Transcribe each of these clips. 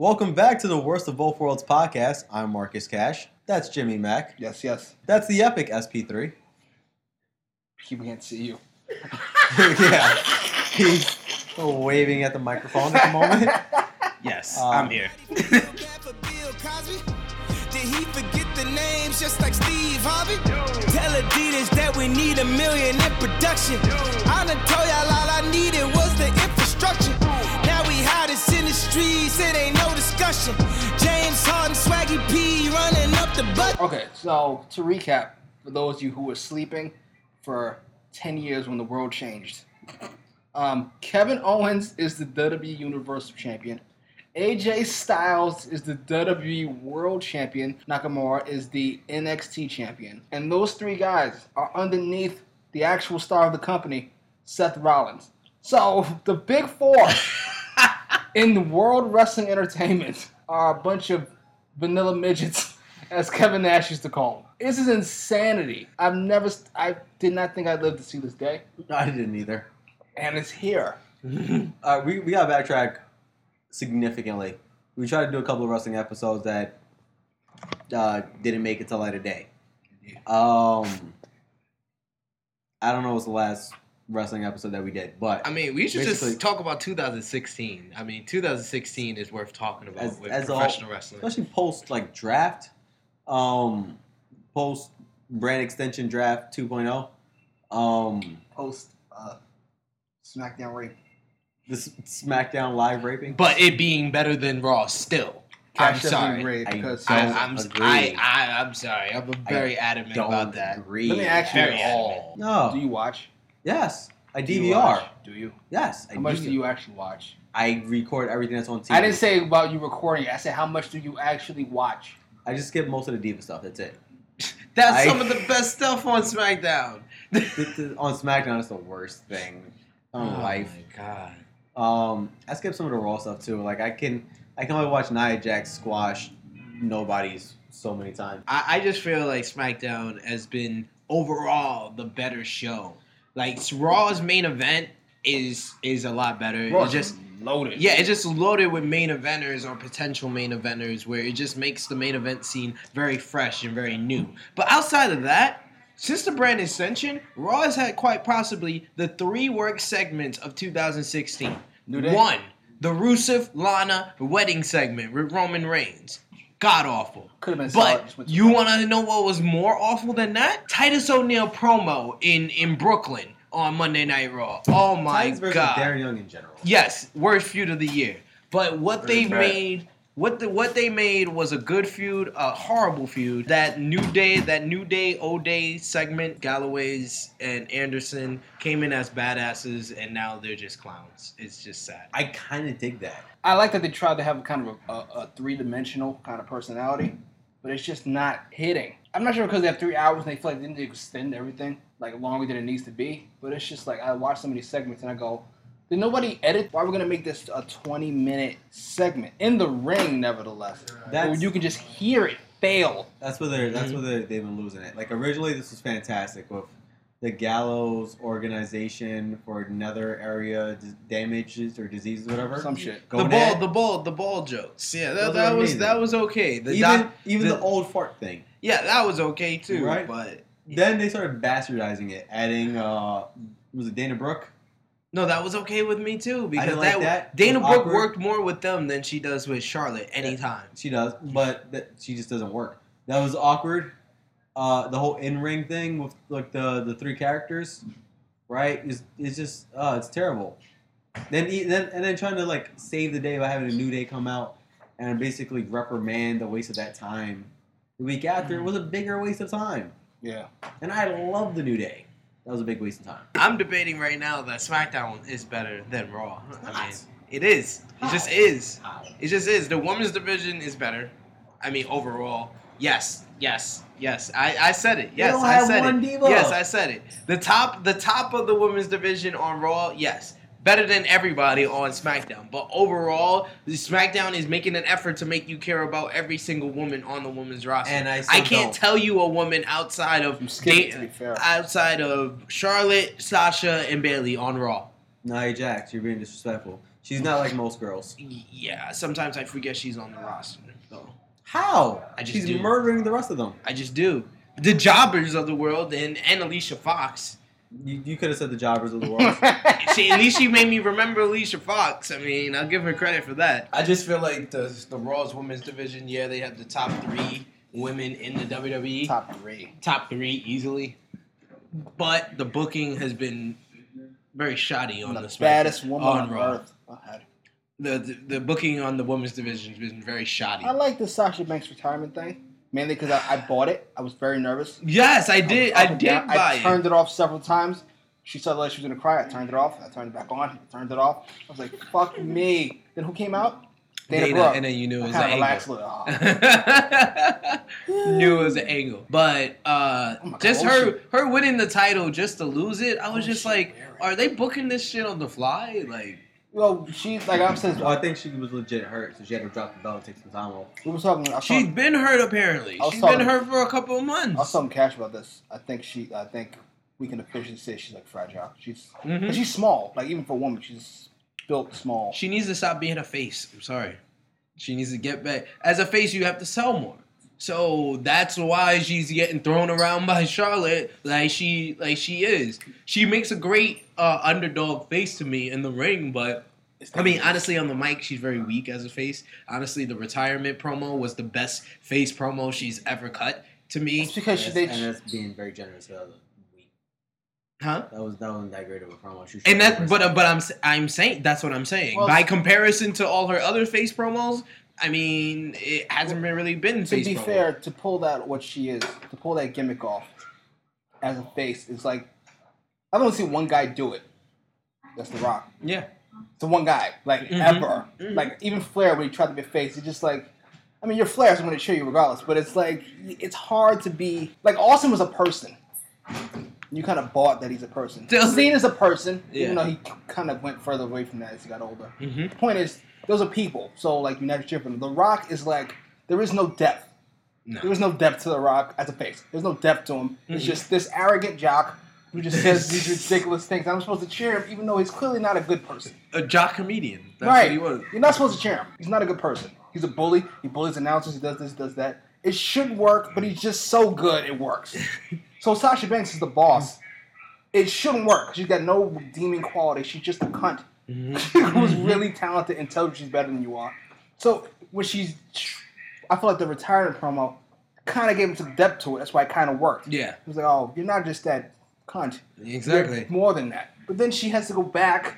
Welcome back to the Worst of Both Worlds podcast. I'm Marcus Cash. That's Jimmy Mack. Yes, yes. That's the Epic SP3. People can't see you. yeah. He's waving at the microphone at the moment. Yes, Um, I'm here. Did he forget the names just like Steve Harvey? Tell Adidas that we need a million in production. I done told y'all all I needed was the infrastructure. Now hottest in the streets, it ain't no discussion. James Harden, Swaggy P running up the butt. Okay, so to recap, for those of you who were sleeping for 10 years when the world changed, um, Kevin Owens is the WWE Universal Champion. AJ Styles is the WWE World Champion. Nakamura is the NXT Champion. And those three guys are underneath the actual star of the company, Seth Rollins. So the big four in the World Wrestling Entertainment are a bunch of vanilla midgets, as Kevin Nash used to call them. This is insanity. I've never, I did not think I'd live to see this day, I didn't either. and it's here. Uh, we, we got backtrack significantly. We tried to do a couple of wrestling episodes that uh, didn't make it to light of day. Um, I don't know what's the last wrestling episode that we did, but I mean, we should just talk about 2016. I mean, 2016 is worth talking about As- with as a whole- professional wrestling. especially post like draft, um, post brand extension draft 2.0. Um, Post uh, SmackDown rape. this SmackDown live raping. But it being better than Raw still. I'm sorry. rape I, I, I'm. I, I I'm sorry. I'm very adamant don't about that. agree. Let me ask you all. No. Do you watch? Yes, I Do you DVR. watch? Do you? Yes, I How much DVR. do you actually watch? I record everything that's on TV. I didn't say about you recording it. I said how much do you actually watch? I just skip most of the diva stuff. That's it. That's I- some of the best stuff on SmackDown. This is- on SmackDown, it's the worst thing on oh life. my god. Um, I skip some of the Raw stuff too. Like I can, I can only watch Nia Jax squash nobody's so many times. I, I just feel like SmackDown has been overall the better show. Like Raw's main event is is a lot better. Raw's It just loaded. yeah, it's just loaded with main eventers or potential main eventers where it just makes the main event scene very fresh and very new. But outside of that, since the brand extension, Raw has had quite possibly the three work segments of 2016. One, the Rusev Lana wedding segment with Roman Reigns. God awful. Could have been But just went too you want to know what was more awful than that? Titus O'Neil promo in in Brooklyn on Monday Night Raw. Oh my Titus versus god. Darren Young in general. Yes, worst feud of the year. But what they Right. made, what the what they made was a good feud, a horrible feud. That New Day, that New Day old day segment, Gallows and Anderson came in as badasses, and now they're just clowns. It's just sad. I kind of dig that. I like that they tried to have a kind of a, a, a three dimensional kind of personality, but it's just not hitting. I'm not sure because they have three hours and they feel like they need to extend everything like longer than it needs to be. But it's just like I watch some of these segments and I go, did nobody edit? Why are we gonna make this a 20 minute segment in the ring? Nevertheless, where you can just hear it fail. that's where they're Mm-hmm. that's where they're, they've been losing it. Like originally, this was fantastic with the Gallows organization for another area dis- damages or diseases, whatever. Some shit. the Going ball, at- the ball, the ball jokes. Yeah, that, Those that are was amazing. that was okay. The even doc- even the, the- old fart thing. yeah, that was okay too. Right. But Then they started bastardizing it, adding uh was it Dana Brooke? No, that was okay with me too because didn't like that, that. Dana Brooke awkward. worked more with them than she does with Charlotte anytime. She does, but that, she just doesn't work. That was awkward. Uh, the whole in ring thing with like the the three characters, right? Is is just uh, it's terrible. Then e- then and then trying to like save the day by having a new day come out and basically reprimand the waste of that time. The week after it was a bigger waste of time, Yeah. and I love the new day. That was a big waste of time. I'm debating right now that SmackDown is better than Raw. I mean, it is. It just is. It just is. The women's division is better. I mean, overall, yes, yes, yes. I, I said it. Yes, don't I have said one it. diva. Yes, I said it. The top, the top of the women's division on Raw, yes, better than everybody on SmackDown. But overall, SmackDown is making an effort to make you care about every single woman on the women's roster. And I I can't don't. tell you a woman outside of You skipped it, Da- to be fair. outside of Charlotte, Sasha, and Bayley on Raw. Nia Jax, you're being disrespectful. She's not like most girls. Yeah, sometimes I forget she's on the roster. Though How? I just She's do. murdering the rest of them. I just do. The jobbers of the world and, and Alicia Fox. You, you could have said the jobbers of the world. She, at least she made me remember Alicia Fox. I mean, I'll give her credit for that. I just feel like the the Raw's women's division. Yeah, they have the top three women in the WWE. Top three. top three easily. But the booking has been very shoddy on the the, Smackdown- baddest woman on, Raw. earth. Ahead. The, the the booking on the women's division has been very shoddy. I like the Sasha Banks retirement thing, mainly because I, I bought it. I was very nervous. yes, I did. I and did down. buy I turned it off several times. She said like she was gonna cry. I turned it off. I turned it back on. I turned it off. I was like, "Fuck me." Then who came out? Dana, Dana, Brooke. and then you knew it was an a angle. little. Oh. knew it was an angle, but uh, Oh God, just was her her winning the title just to lose it, I was What just she like, are they booking this shit on the fly? Like, Well, she like I'm saying. well, I think she was legit hurt, so she had to drop the belt and take some time off. We were talking. I was she's talking, been hurt apparently. I was She's been talking- hurt for a couple of months. I was months. talking cash about this. I think she. I think we can officially say she's like fragile. She's. Mhm. She's small. Like even for a woman, she's built small. She needs to stop being a face. I'm sorry. She needs to get back. As a face, you have to sell more. So that's why she's getting thrown around by Charlotte like she like she is. She makes a great uh, underdog face to me in the ring, but I mean honestly on the mic she's very weak as a face. Honestly, the retirement promo was the best face promo she's ever cut to me. it's because she. And They, that's, and that's being very generous. Uh, week. Huh? That was that wasn't that great of a promo. She And showed that, but stuff. but I'm I'm saying that's what I'm saying. Well, By comparison to all her other face promos, I mean it hasn't been really been to be fair, to pull that what she is, to pull that gimmick off as a face is like I've only seen one guy do it. That's The Rock. yeah, It's the one guy, like Mhm. ever. Mhm. Like even Flair when he tried to be a face, he just like. I mean, your Flair's going to cheer you regardless, but it's like it's hard to be like Austin was a person. You kind of bought that he's a person. Does- Cena's a person, Yeah. even though he kind of went further away from that as he got older. hmm The point is, those are people. So like you never cheer for them. The Rock is like there is no depth. No. There is no depth to The Rock as a face. There's no depth to him. It's Mhm. just this arrogant jock who just says these ridiculous things. I'm supposed to cheer him even though he's clearly not a good person. a jock comedian. That's right. what he was. You're not supposed to cheer him. He's not a good person. He's a bully. He bullies announcers. He does this, does that. It should work, but he's just so good it works. so Sasha Banks is the boss. It shouldn't work. She's got no redeeming quality. She's just a cunt Mhm. who's really talented and tells you she's better than you are. So when she's, I feel like the retirement promo kind of gave him some depth to it. That's why it kind of worked. Yeah, It was like, oh, you're not just that cunt. exactly. You're more than that. But then she has to go back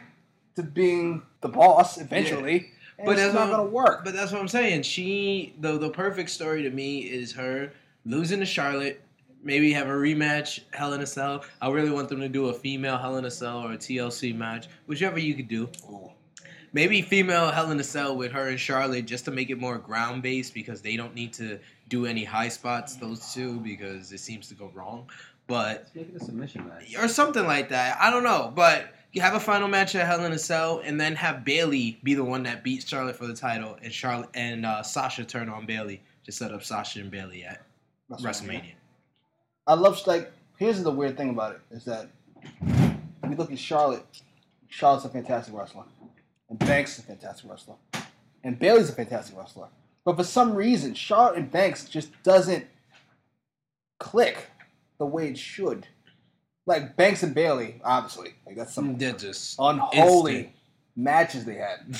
to being the boss eventually. And But it's that's not gonna work. But that's what I'm saying. She the the perfect story to me is her losing to Charlotte. Maybe have a rematch, Hell in a Cell. I really want them to do a female Hell in a Cell or a TLC match, whichever you could do. Maybe female Hell in a Cell with her and Charlotte just to make it more ground based because they don't need to do any high spots, those two, because it seems to go wrong. But Make it a submission match. or something like that. I don't know, but you have a final match at Hell in a Cell, and then have Bayley be the one that beats Charlotte for the title, and Charlotte and uh, Sasha turn on Bayley to set up Sasha and Bayley at That's what I mean. WrestleMania. I love like here's the weird thing about it is that we look at Charlotte. Charlotte's a fantastic wrestler, and Banks is a fantastic wrestler, and Bayley's a fantastic wrestler. But for some reason, Charlotte and Banks just doesn't click the way it should. Like Banks and Bayley, obviously, like that's some They're just unholy instant. matches they had.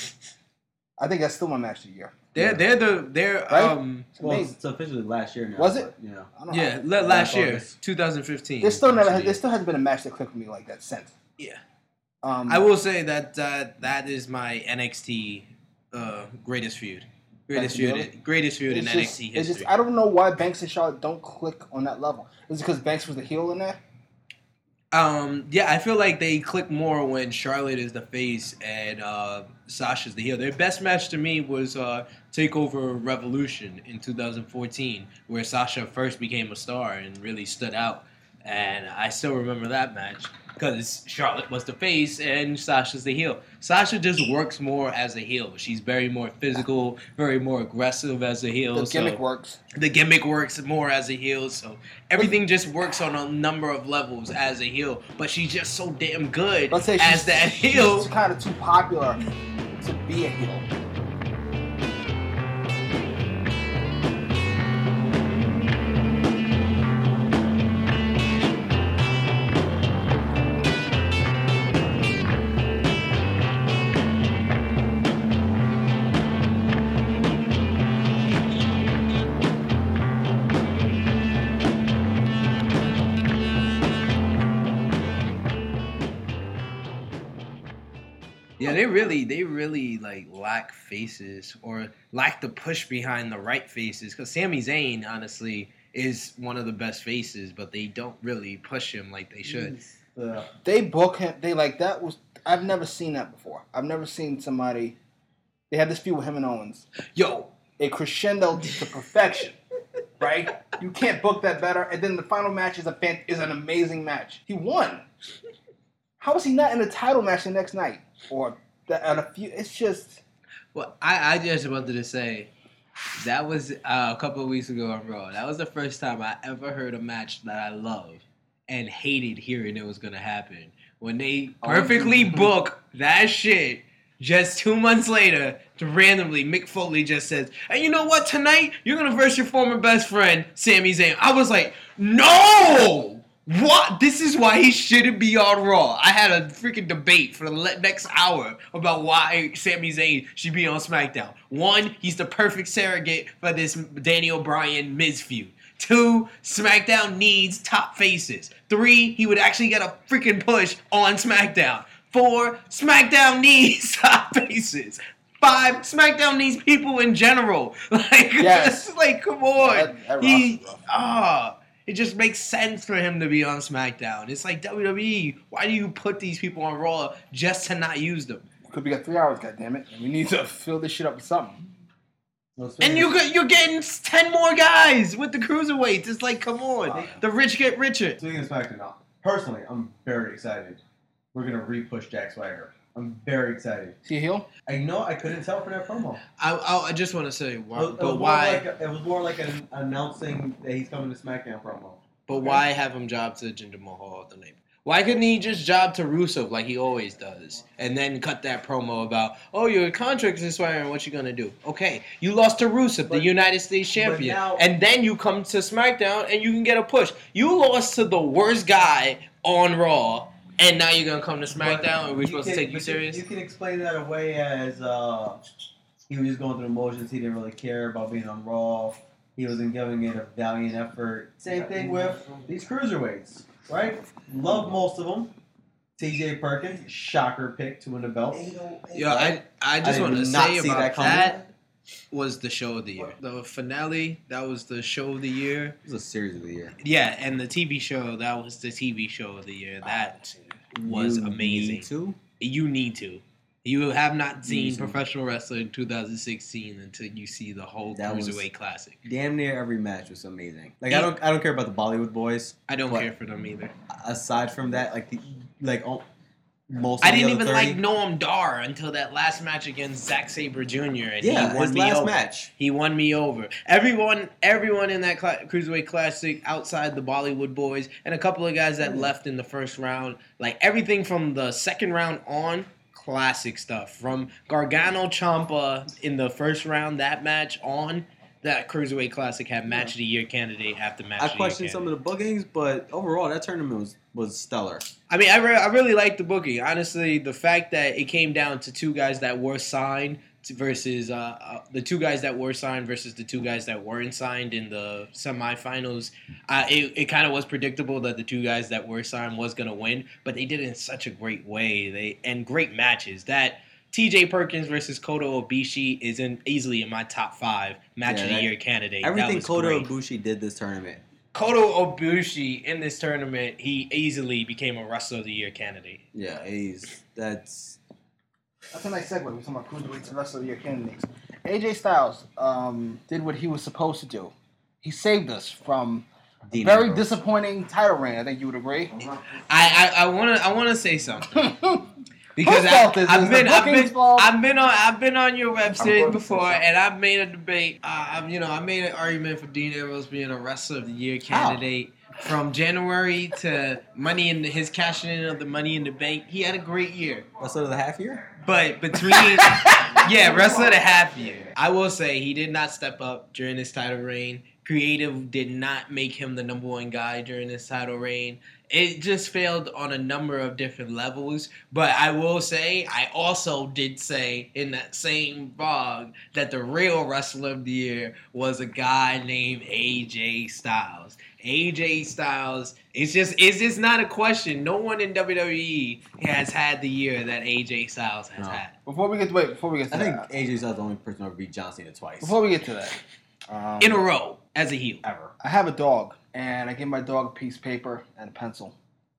I think that's still my match of the year. They're they're the they're Right? um It's Well, amazing. it's officially last year now. Was it? but, You know. I don't know. yeah la- last year August. 2015. There still never actually. there still hasn't been a match that clicked with me like that since. Yeah. Um, I will say that uh, that is my NXT uh, greatest feud. Greatest feud, good. greatest feud in It's just, NXT it's history. just I don't know why Banks and Charlotte don't click on that level. Is it because Banks was the heel in there? Um, yeah, I feel like they click more when Charlotte is the face and uh, Sasha's the heel. Their best match to me was uh, Takeover Revolution in 2014, where Sasha first became a star and really stood out. And I still remember that match because Charlotte was the face and Sasha's the heel. Sasha just works more as a heel. She's very more physical, very more aggressive as a heel. The so- gimmick works. the gimmick works more as a heel, so everything just works on a number of levels as a heel. But she's just so damn good Let's say as that heel. She's kind of too popular to be a heel. Really, like lack faces or lack the push behind the right faces. Because Sami Zayn, honestly, is one of the best faces, but they don't really push him like they should. Yeah. They book him. They like that was. I've never seen that before. I've never seen somebody. They had this feud with him and Owens. Yo, A crescendo to perfection, right? You can't book that better. And then the final match is a fan, is an amazing match. He won. How is he not in a title match the next night or the, at a few? It's just well, I, I just wanted to say that was uh, a couple of weeks ago on Raw. That was the first time I ever heard a match that I love and hated hearing it was gonna happen. When they perfectly book that shit just two months later to randomly Mick Foley just says, and you know what, tonight you're gonna verse your former best friend, Sami Zayn. I was like, no! What? This is why he shouldn't be on Raw. I had a freaking debate for the next hour about why Sami Zayn should be on SmackDown. One, he's the perfect surrogate for this Daniel Bryan Miz feud. Two, SmackDown needs top faces. Three, he would actually get a freaking push on SmackDown. Four, SmackDown needs top faces. Five, SmackDown needs people in general. Like, Yes. just like come on. That- that he, ah, it just makes sense for him to be on SmackDown. It's like WWE. Why do you put these people on Raw just to not use them? could be got three hours. God damn it! And we need to fill this shit up with something. And you got- you're getting ten more guys with the cruiserweights. It's like, come on, uh, the rich get richer. Speaking of SmackDown, now, personally, I'm very excited. We're gonna repush Jack Swagger. I'm very excited. See a heel? I know I couldn't tell from that promo. I, I, I just want to say, why, it but why? Like a, it was more like an announcing that he's coming to SmackDown promo. But why have him job to Jinder Mahal at the name? Why couldn't he just job to Rusev like he always does, and then cut that promo about, oh, your contract is expiring, what you gonna do? Okay, you lost to Rusev, the United States champion, now- and then you come to SmackDown and you can get a push. You lost to the worst guy on Raw, and now you're gonna come to SmackDown, and we're You supposed can- to take you but serious? You can explain that away as uh, he was just going through the motions. He didn't really care about being on Raw. He wasn't giving it a valiant effort. Same thing with these cruiserweights, right? Love most of them. T.J. Perkins, shocker pick to win the belt. Yeah, I I just I want to not say about that that, was the show of the year. The finale that was the show of the year. It was a series of the year. Yeah, and the TV show that was the TV show of the year. That was You amazing. need to? You need to. You have not seen professional wrestling in 2016 until you see the whole That Cruiserweight Classic. Damn near every match was amazing. Like I don't, I don't care about the Bollywood boys. I don't care for them either. Aside from that, like the, like oh, most. I didn't even 30 like Noam Dar until that last match against Zack Sabre Jr. and Yeah, he won his me last over. match. He won me over. Everyone, everyone in that cla- cruiserweight classic, outside the Bollywood boys, and a couple of guys that left in the first round, like everything from the second round on, classic stuff. From Gargano Ciampa in the first round, that match on, that cruiserweight classic had match of the year candidate after match. I questioned some of the bookings, but overall, that tournament was was stellar. I mean, I, re- I really like the booking. Honestly, the fact that it came down to two guys that were signed versus uh, uh, the two guys that were signed versus the two guys that weren't signed in the semifinals, uh, it, it kind of was predictable that the two guys that were signed was going to win, but they did it in such a great way. They and great matches. That T.J. Perkins versus Kota Ibushi is in, easily in my top five match Yeah, of the that- year candidate. Everything Kota great. Ibushi did this tournament. Kota Ibushi in this tournament, he easily became a Wrestler of the Year candidate. Yeah, he's that's That's a nice segue. We're talking about cruiserweights and wrestler of the year candidates. AJ Styles um, did what he was supposed to do. He saved us from Dean very Ambrose. disappointing title reign. I think you would agree. I I want to I want to say something because I, fault is I've been I've been? I've been on I've been on your going website before and I've made a debate. Uh, I've, you know I made an argument for Dean Ambrose being a Wrestler of the Year candidate. From January to Money in the, his cashing in of the Money in the Bank, he had a great year. What's of the half year? But between yeah, wrestler of the half year. I will say he did not step up during his title reign. Creative did not make him the number one guy during his title reign. It just failed on a number of different levels. But I will say, I also did say in that same vlog that the real wrestler of the year was a guy named AJ Styles. AJ Styles, it's just it's just not a question. No one in WWE has had the year that AJ Styles has No. had. Before we get to wait, before we get to that. I think AJ Styles is the only person to ever beat John Cena twice. before we get to that, um, In a row as a heel. ever. I have a dog, and I gave my dog a piece of paper and a pencil,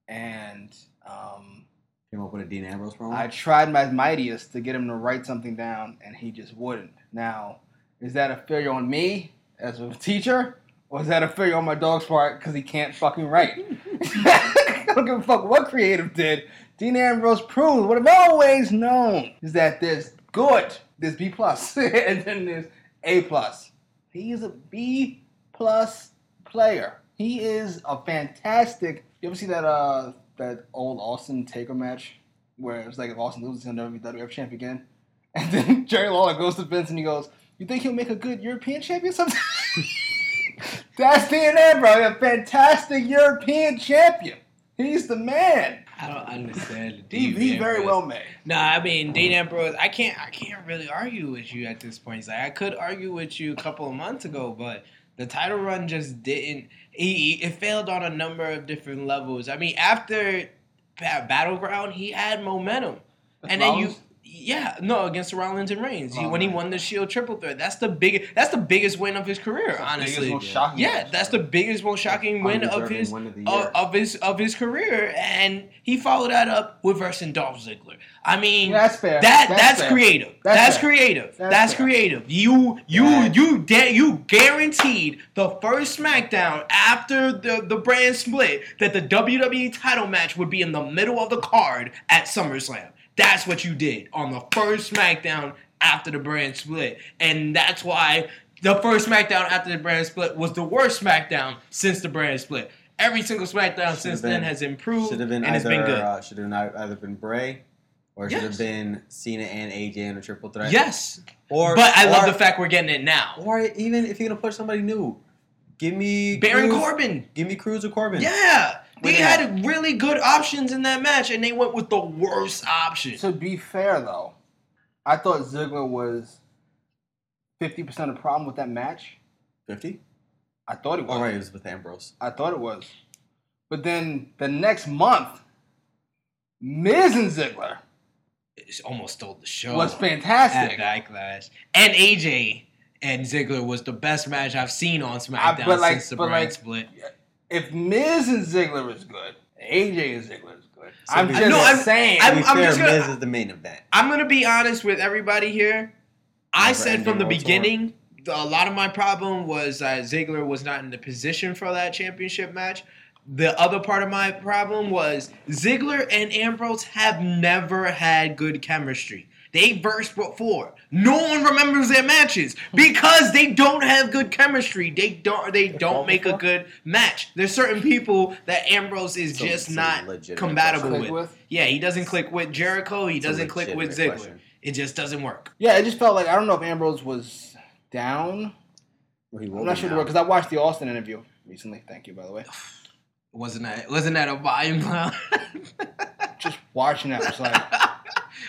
and um, Came up with a Dean Ambrose promo. I tried my mightiest to get him to write something down, and he just wouldn't. Now, is that a failure on me as a teacher, or is that a failure on my dog's part because he can't fucking write? I don't give a fuck what creative did. Dean Ambrose proved what I've always known is that there's good, there's B plus, and then there's A plus. He is a B plus player. He is a fantastic. You ever see that uh that old Austin Taker match where it was like if Austin loses, he'll never be WWF champ again. And then Jerry Lawler goes to Vince and he goes, "You think he'll make a good European champion sometime?" That's Dean Ambrose, a fantastic European champion. He's the man. I don't understand. the He, very well made. No, I mean Dean Ambrose. I can't. I can't really argue with you at this point. It's like I could argue with you a couple of months ago, but the title run just didn't. He, it failed on a number of different levels. I mean, after Ba- Battleground, he had momentum, and then you. Yeah, no, against Rollins and Reigns. He, Oh, when he won the Shield Triple Threat, that's the biggest. That's the biggest win of his career, honestly. Biggest, most shocking Yeah, that's the biggest, most shocking win of his win of of, of his of his career, and he followed that up with versus Dolph Ziggler. I mean, Yeah, that's fair. that that's, fair. creative. That's That's, creative. That's That's, creative. You you That- you da- you guaranteed the first SmackDown after the the brand split that the WWE title match would be in the middle of the card at SummerSlam. That's what you did on the first SmackDown after the brand split, and that's why the first SmackDown after the brand split was the worst SmackDown since the brand split. Every single SmackDown Should've since been- then has improved Should have been and it's either been good. uh, should have either been Bray, or should have Yes. been Cena and AJ in a triple threat. yes, Or but I love the fact we're getting it now. Or even if you're gonna push somebody new, give me Baron Cruz- Corbin. Give me Cruz or Corbin. Yeah. They Wait, had really good options in that match, and they went with the worst option. To be fair, though, I thought Ziggler was fifty percent of the problem with that match. fifty. I thought it oh, was. All right, it was with Ambrose. I thought it was. But then the next month, Miz and Ziggler It almost stole the show. was at fantastic. Backlash. And AJ and Ziggler was the best match I've seen on SmackDown but like- since the but brand like- split. If Miz and Ziggler is good, AJ and Ziggler is good. I'm just No, I'm- saying. To I'm- be fair, just gonna- Miz is the main event. I'm gonna be honest with everybody here. I Never said from the beginning, the, a lot of my problem was that Ziggler was not in the position for that championship match. The other part of my problem was Ziggler and Ambrose have never had good chemistry. They versed before. No one remembers their matches because they don't have good chemistry. They don't. They don't fought make a good match. There's certain people that Ambrose is So just not compatible with. with? Yeah, he doesn't click with Jericho. He It's doesn't click with legitimate Ziggler. question. It just doesn't work. Yeah, it just felt like I don't know if Ambrose was down. Well, he I'm not be sure now. because I watched the Austin interview recently. Thank you, by the way. Wasn't that wasn't that a volume clown? Just watching that was like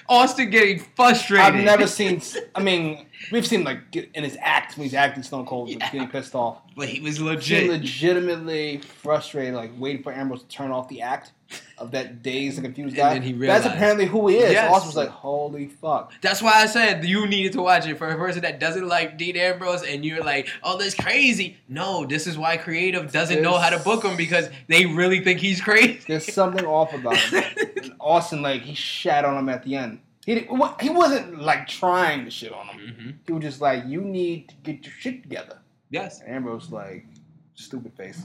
Austin getting frustrated. I've never seen. I mean, we've seen like in his act when he's acting Stone Cold, Yeah. getting pissed off. but he was Legit. legit. legitimately frustrated, like waiting for Ambrose to turn off the act of that dazed and confused And guy. he That's apparently who he is. Yes. Austin was like, "Holy fuck!" That's why I said you needed to watch it for a person that doesn't like Dean Ambrose, and you're like, "Oh, that's crazy." No, this is why creative doesn't know how to book him because they really think he's crazy. There's something off about him. Austin, like, he shat on him at the end. He he wasn't like trying to shit on him. hmm He was just like, "You need to get your shit together." Yes. And Ambrose like, stupid face.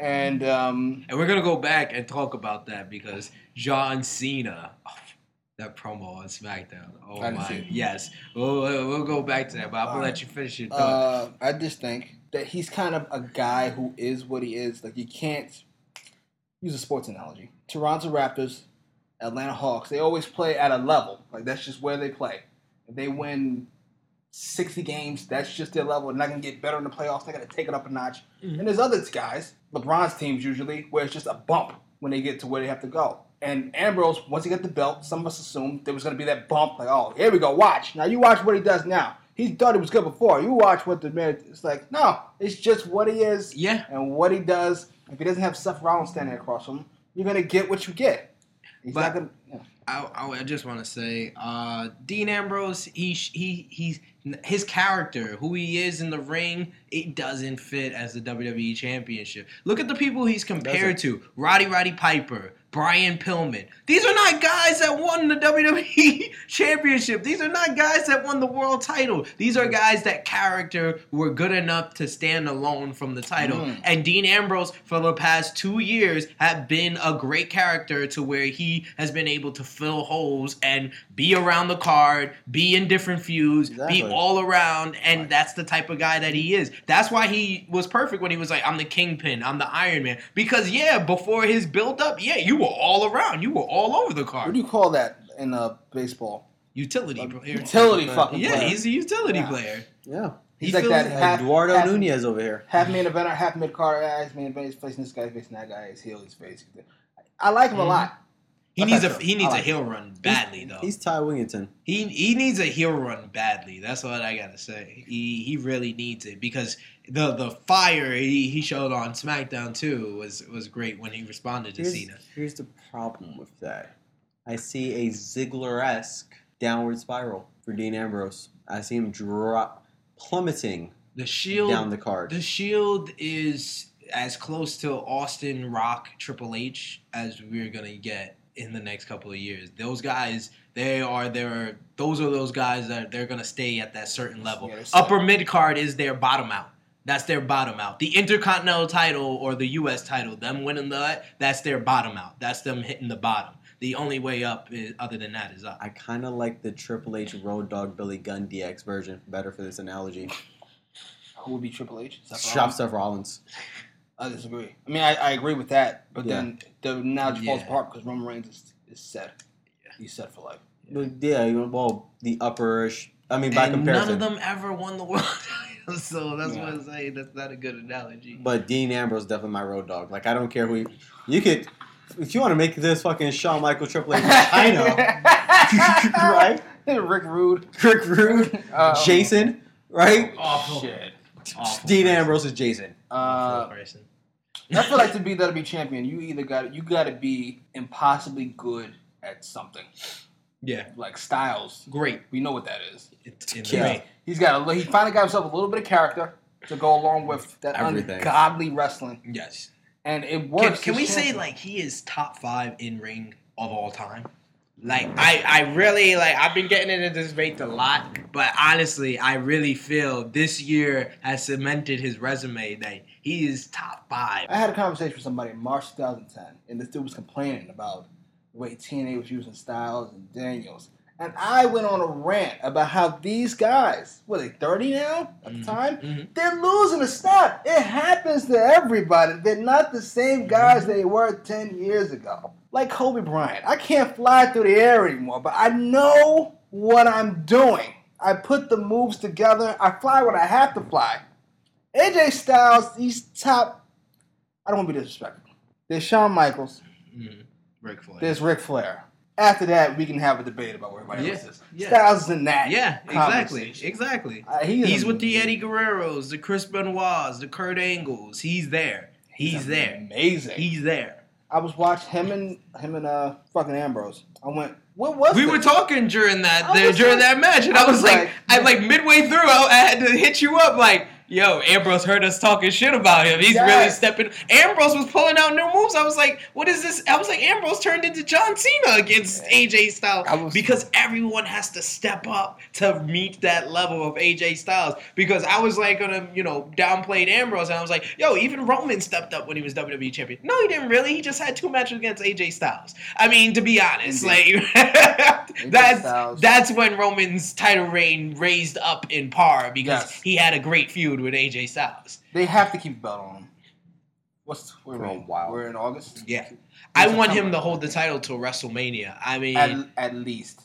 And um, And we're gonna go back and talk about that because John Cena, oh, that promo on SmackDown. Oh I my, yes. We'll, we'll go back to that, but I'm gonna let you finish your thought. uh, I just think that he's kind of a guy who is what he is. Like you can't use a sports analogy. Toronto Raptors, Atlanta Hawks. They always play at a level. Like that's just where they play. If they win 60 games, that's just their level. They're not going to get better in the playoffs. They're going to take it up a notch. Mhm. And there's other guys, LeBron's teams usually, where it's just a bump when they get to where they have to go. And Ambrose, once he got the belt, some of us assumed there was going to be that bump. Like, oh, here we go. Watch. Now you watch what he does now. He thought he was good before. You watch what the man. It's like, no, it's just what he is Yeah. and what he does. If he doesn't have Seth Rollins standing across from him, you're gonna get what you get. He's But- not gonna. Yeah. I, I, just want to say, uh, Dean Ambrose, he he he's his character, who he is in the ring, it doesn't fit as the WWE Championship. Look at the people he's compared to: Roddy Roddy Piper, Brian Pillman. These are not guys that won the WWE Championship. These are not guys that won the world title. These are guys that character were good enough to stand alone from the title. Mm. And Dean Ambrose, for the past two years, have been a great character to where he has been able to fill holes and be around the card, be in different feuds, Exactly. be all around, and that's the type of guy that he is. That's why he was perfect when he was like, "I'm the Kingpin, I'm the Iron Man." Because yeah, before his build up, yeah, you were all around, you were all over the car. What do you call that in uh, baseball? utility A player. Utility Yeah, fucking Yeah, player. he's a utility Yeah. player. Yeah. He's he like that. like half, Eduardo half, Nunez over here. half main eventer, half mid card. Ah, he's main event. He's facing this guy, he's facing that guy. He's heel. He's face. I like him a Mhm. lot. He needs a he needs I a like heel run badly though. He's Ty Wigginton. He he needs a heel run badly. That's what I gotta say. He he really needs it because the the fire he, he showed on SmackDown too was was great when he responded to Here's, Cena. here's the problem with that. I see a Ziggler-esque downward spiral for Dean Ambrose. I see him drop, plummeting The Shield down the card. the Shield is as close to Austin Rock Triple H as we're gonna get in the next couple of years. Those guys, they are there. Those are those guys that they're gonna stay at that certain level. Yeah. Upper mid card is their bottom out. That's their bottom out. The Intercontinental title or the U.S. title, them winning that, that's their bottom out. That's them hitting the bottom. The only way up, is, other than that, is up. I kind of like the Triple H Road Dog Billy Gunn DX version better for this analogy. Who would be Triple H? Seth Shop Rollins? Seth Rollins. I disagree. I mean, I, I agree with that, but Yeah. then the analogy falls Yeah. apart because Roman Reigns is, is set. Yeah. He's set for life. But yeah, you know, well, the upperish. I mean, by and comparison. none of them ever won the world so that's Yeah. what I'm saying. That's not a good analogy. But Dean Ambrose is definitely my road dog. Like I don't care who you, you could. If you want to make this fucking Shawn Michael Triple H Chyna, right? Rick Rude. Rick Rude, Um, Jason, right? Awful. Shit. Awful Dean person. Ambrose is Jason. Uh, Awful person. I feel like to be WWE champion, you either got you got to be impossibly good at something. Yeah, Like Styles, great. we know what that is. It's yeah. He's got a, he finally got himself a little bit of character to go along with that Everything. ungodly wrestling, Yes. and it Can, works. can we He's say like he is top five in ring of all time? Like I, I really like I've been getting into this debate a lot, but honestly, I really feel this year has cemented his resume that he is top five. I had a conversation with somebody in March 2010, and this dude was complaining about the way TNA was using Styles and Daniels. And I went on a rant about how these guys, what are they, 30 now at Mhm. the time? Mhm. They're losing a step. It happens to everybody. They're not the same guys Mm-hmm. they were 10 years ago. Like Kobe Bryant. I can't fly through the air anymore, but I know what I'm doing. I put the moves together. I fly when I have to fly. AJ Styles, he's top. I don't want to be disrespectful. There's Shawn Michaels. Mhm. Ric Flair. There's Ric Flair. After that, we can have a debate about where everybody Yeah, else is. yeah. Styles in that. yeah, exactly, exactly. Uh, he He's with the. Eddie Guerreros, the Chris Benoit's, the Kurt Angles. He's there. He's there. Amazing. He's there. I was watching him and him and uh fucking Ambrose. I went, what was We this? were talking during that there, during like- that match, and I I was was like, like- I like midway through, I, I had to hit you up like, "Yo, Ambrose heard us talking shit about him. He's really stepping." Ambrose was pulling out new moves. I was like, "What is this?" I was like, "Ambrose turned into John Cena against AJ Styles was- because everyone has to step up to meet that level of AJ Styles." Because I was like gonna, you know, downplay Ambrose, and I was like, "Yo, even Roman stepped up when he was WWE champion." No, he didn't really. He just had two matches against AJ Styles. I mean, to be honest, Indeed. like that's Styles. that's when Roman's title reign raised up in par because Yes. he had a great feud with AJ Styles. They have to keep the belt on him. What's where For we a in? while. We're in August. Yeah. I want him to hold the title till WrestleMania. I mean, At, at,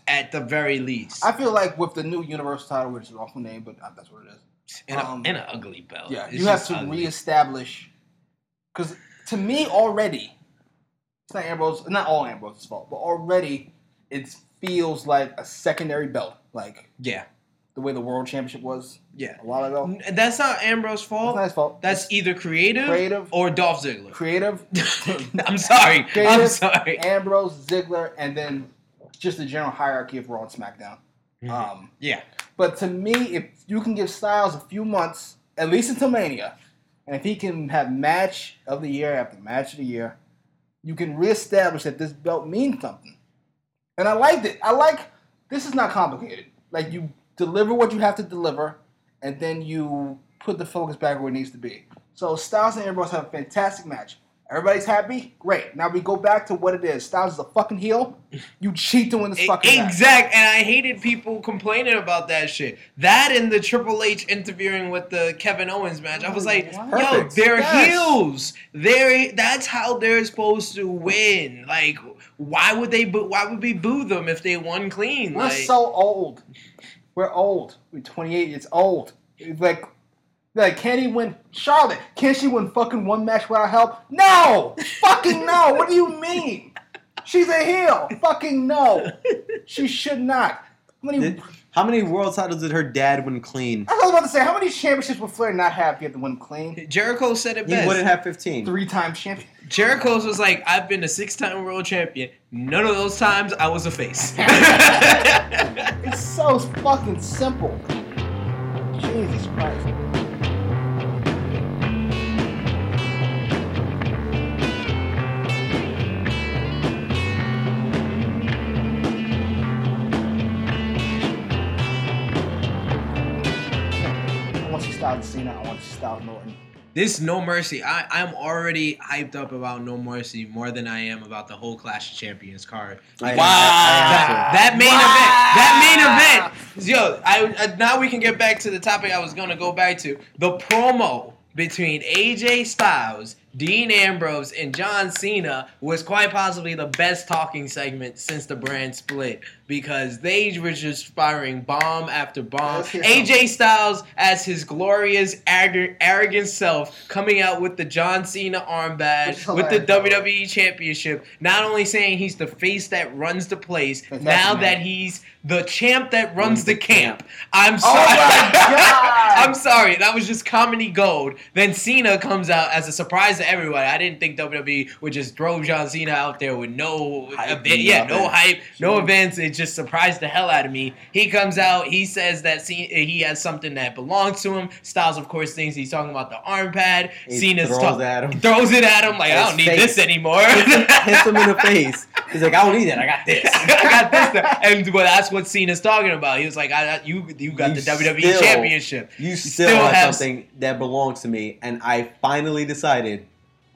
at the very least, I feel like with the new Universal title, which is an awful name, but uh, that's what it is. in, a, um, in an ugly belt. Yeah, It's you have to ugly. reestablish. Because to me, already, it's not Ambrose, not all Ambrose's fault, but already it feels like a secondary belt, like Yeah, the way the World Championship was yeah. a while ago. That's not Ambrose's That's fault. not his fault. That's either creative, Creative. or Dolph Ziggler. creative. I'm sorry. I'm Creative, sorry. Ambrose, Ziggler, and then just the general hierarchy of Raw and SmackDown. Mhm. Um, Yeah. But to me, if you can give Styles a few months, at least until Mania, and if he can have match of the year after match of the year, you can reestablish that this belt means something. And I liked it. I like this is not complicated. Like you deliver what you have to deliver, and then you put the focus back where it needs to be. So Styles and Ambrose have a fantastic match. Everybody's happy. Great. Now we go back to what it is. Styles is a fucking heel. You cheat to win this fucking match. Exact, and I hated people complaining about that shit. That and the Triple H interviewing with the Kevin Owens match. I was like, yo, they're Yes. heels. They're that's how they're supposed to win. Like, why would they? Boo, why would we boo them if they won clean? We're Like, so old. We're old. We're 28. It's old. Like, like, can he win? Charlotte, can she win fucking one match without help? No! fucking no! What do you mean? She's a heel. Fucking no. She should not. How many? Did- how many world titles did her dad win clean? I was about to say, how many championships would Flair not have if he had to win clean? Jericho said it He best. wouldn't have 15. Three time champion. Jericho's was like, I've been a six-time world champion. None of those times I was a face. It's so fucking simple. Jesus Christ. Want to see Styles Cena. I want to see Styles Norton. This No Mercy, I, I'm already hyped up about No Mercy more than I am about the whole Clash of Champions card. I- Wow. That, that main Wow. event, that main event, yo, I, I now we can get back to the topic I was gonna go back to. The promo between AJ Styles, Dean Ambrose, and John Cena was quite possibly the best talking segment since the brand split because they were just firing bomb after bomb. AJ Styles as his glorious, arrogant, arrogant self coming out with the John Cena armband, with the. WWE Championship, not only saying he's the face that runs the place, Fantastic now that he's the champ that runs the camp. I'm Oh sorry. my God! I'm sorry. That was just comedy gold. Then Cena comes out as a surprise to everyone. I didn't think WWE would just throw John Cena out there with no Hype, event. Yeah, no hype, no events. It just surprised the hell out of me. He comes out. He says that Ce- he has something that belongs to him. Styles, of course, thinks he's talking about the arm pad. He Cena's throws talk- at him. throws it at him like I don't need face. this anymore. Hits him in the face. He's like, I don't need that. I got this. I got this, now. and well, that's what Cena's talking about. He was like, "I, I- you, you got You the WWE still- Championship. You still, still have, have- something that belongs to me, and I finally decided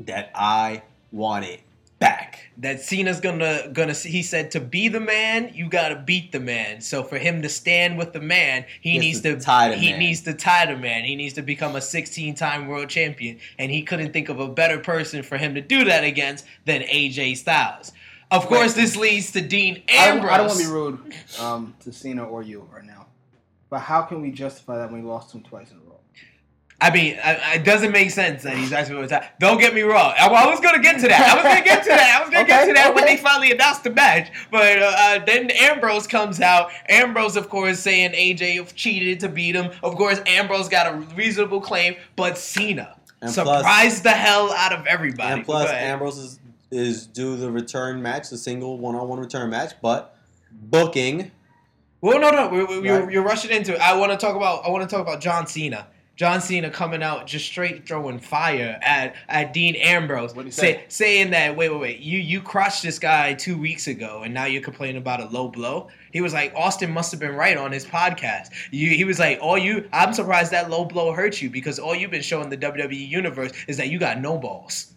that I want it back. That Cena's gonna, gonna. He said to be the man, you gotta beat the man. So for him to stand with the man, he He needs to tie the he man. needs to tie the man. He needs to become a 16-time world champion, and he couldn't think of a better person for him to do that against than AJ Styles. Of course, this leads to Dean I don't, Ambrose. I don't want to be rude um, to Cena or you right now, but how can we justify that when we lost him twice in a row? I mean, I, it doesn't make sense that he's asking for time. Don't get me wrong. I, I was gonna get to that. I was gonna get to that. I was gonna get to that when they finally announced the match. But uh, uh, then Ambrose comes out. Ambrose, of course, saying AJ cheated to beat him. Of course, Ambrose got a reasonable claim, but Cena And surprised the hell out of everybody. And plus, Ambrose is, is due the return match, the single one-on-one return match, but booking. Well, no, no, we, we, you're, you're rushing into it. I want to talk about. I want to talk about John Cena. John Cena coming out just straight throwing fire at, at Dean Ambrose, say, say? saying that wait, wait, wait, you you crushed this guy two weeks ago, and now you're complaining about a low blow. He was like, Austin must have been right on his podcast. You, he was like, all you, I'm surprised that low blow hurt you because all you've been showing the WWE universe is that you got no balls.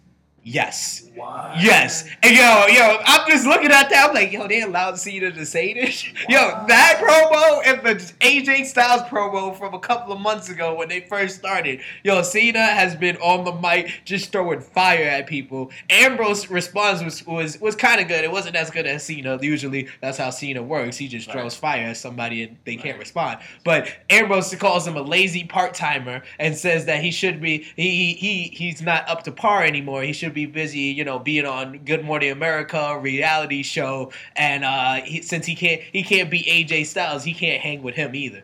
Yes. What? Yes. And yo, yo, I'm just looking at that. I'm like, yo, they allowed Cena to say this? Yo, that promo and the AJ Styles promo from a couple of months ago when they first started. Yo, Cena has been on the mic just throwing fire at people. Ambrose response was was, was kind of good. It wasn't as good as Cena. Usually, that's how Cena works. He just throws fire at somebody and they can't respond. But Ambrose calls him a lazy part timer and says that he should be he he he's not up to par anymore. He should be busy, you know, being on Good Morning America reality show. And uh, he, since he can't he can't be AJ Styles, he can't hang with him either.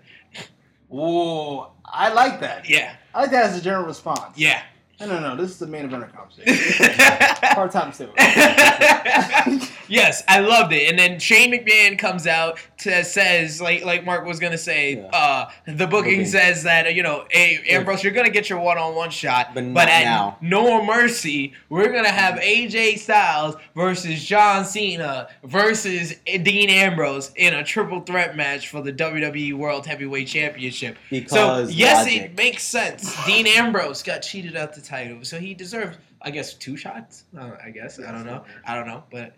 Ooh, I like that. Yeah, I like that as a general response. yeah. No, no, no. This is the main event of conversation. Hard time to yes, I loved it. And then Shane McMahon comes out says like like Mark was gonna say, Yeah. uh, the booking Booking. says that you know, hey Ambrose, you're gonna get your one on one shot, But but at now. No Mercy, we're gonna have AJ Styles versus John Cena versus Dean Ambrose in a triple threat match for the WWE World Heavyweight Championship. Because so yes, logic. it makes sense. Dean Ambrose got cheated out the title, so he deserved, I guess, two shots. Uh, I guess I don't know. I don't know, but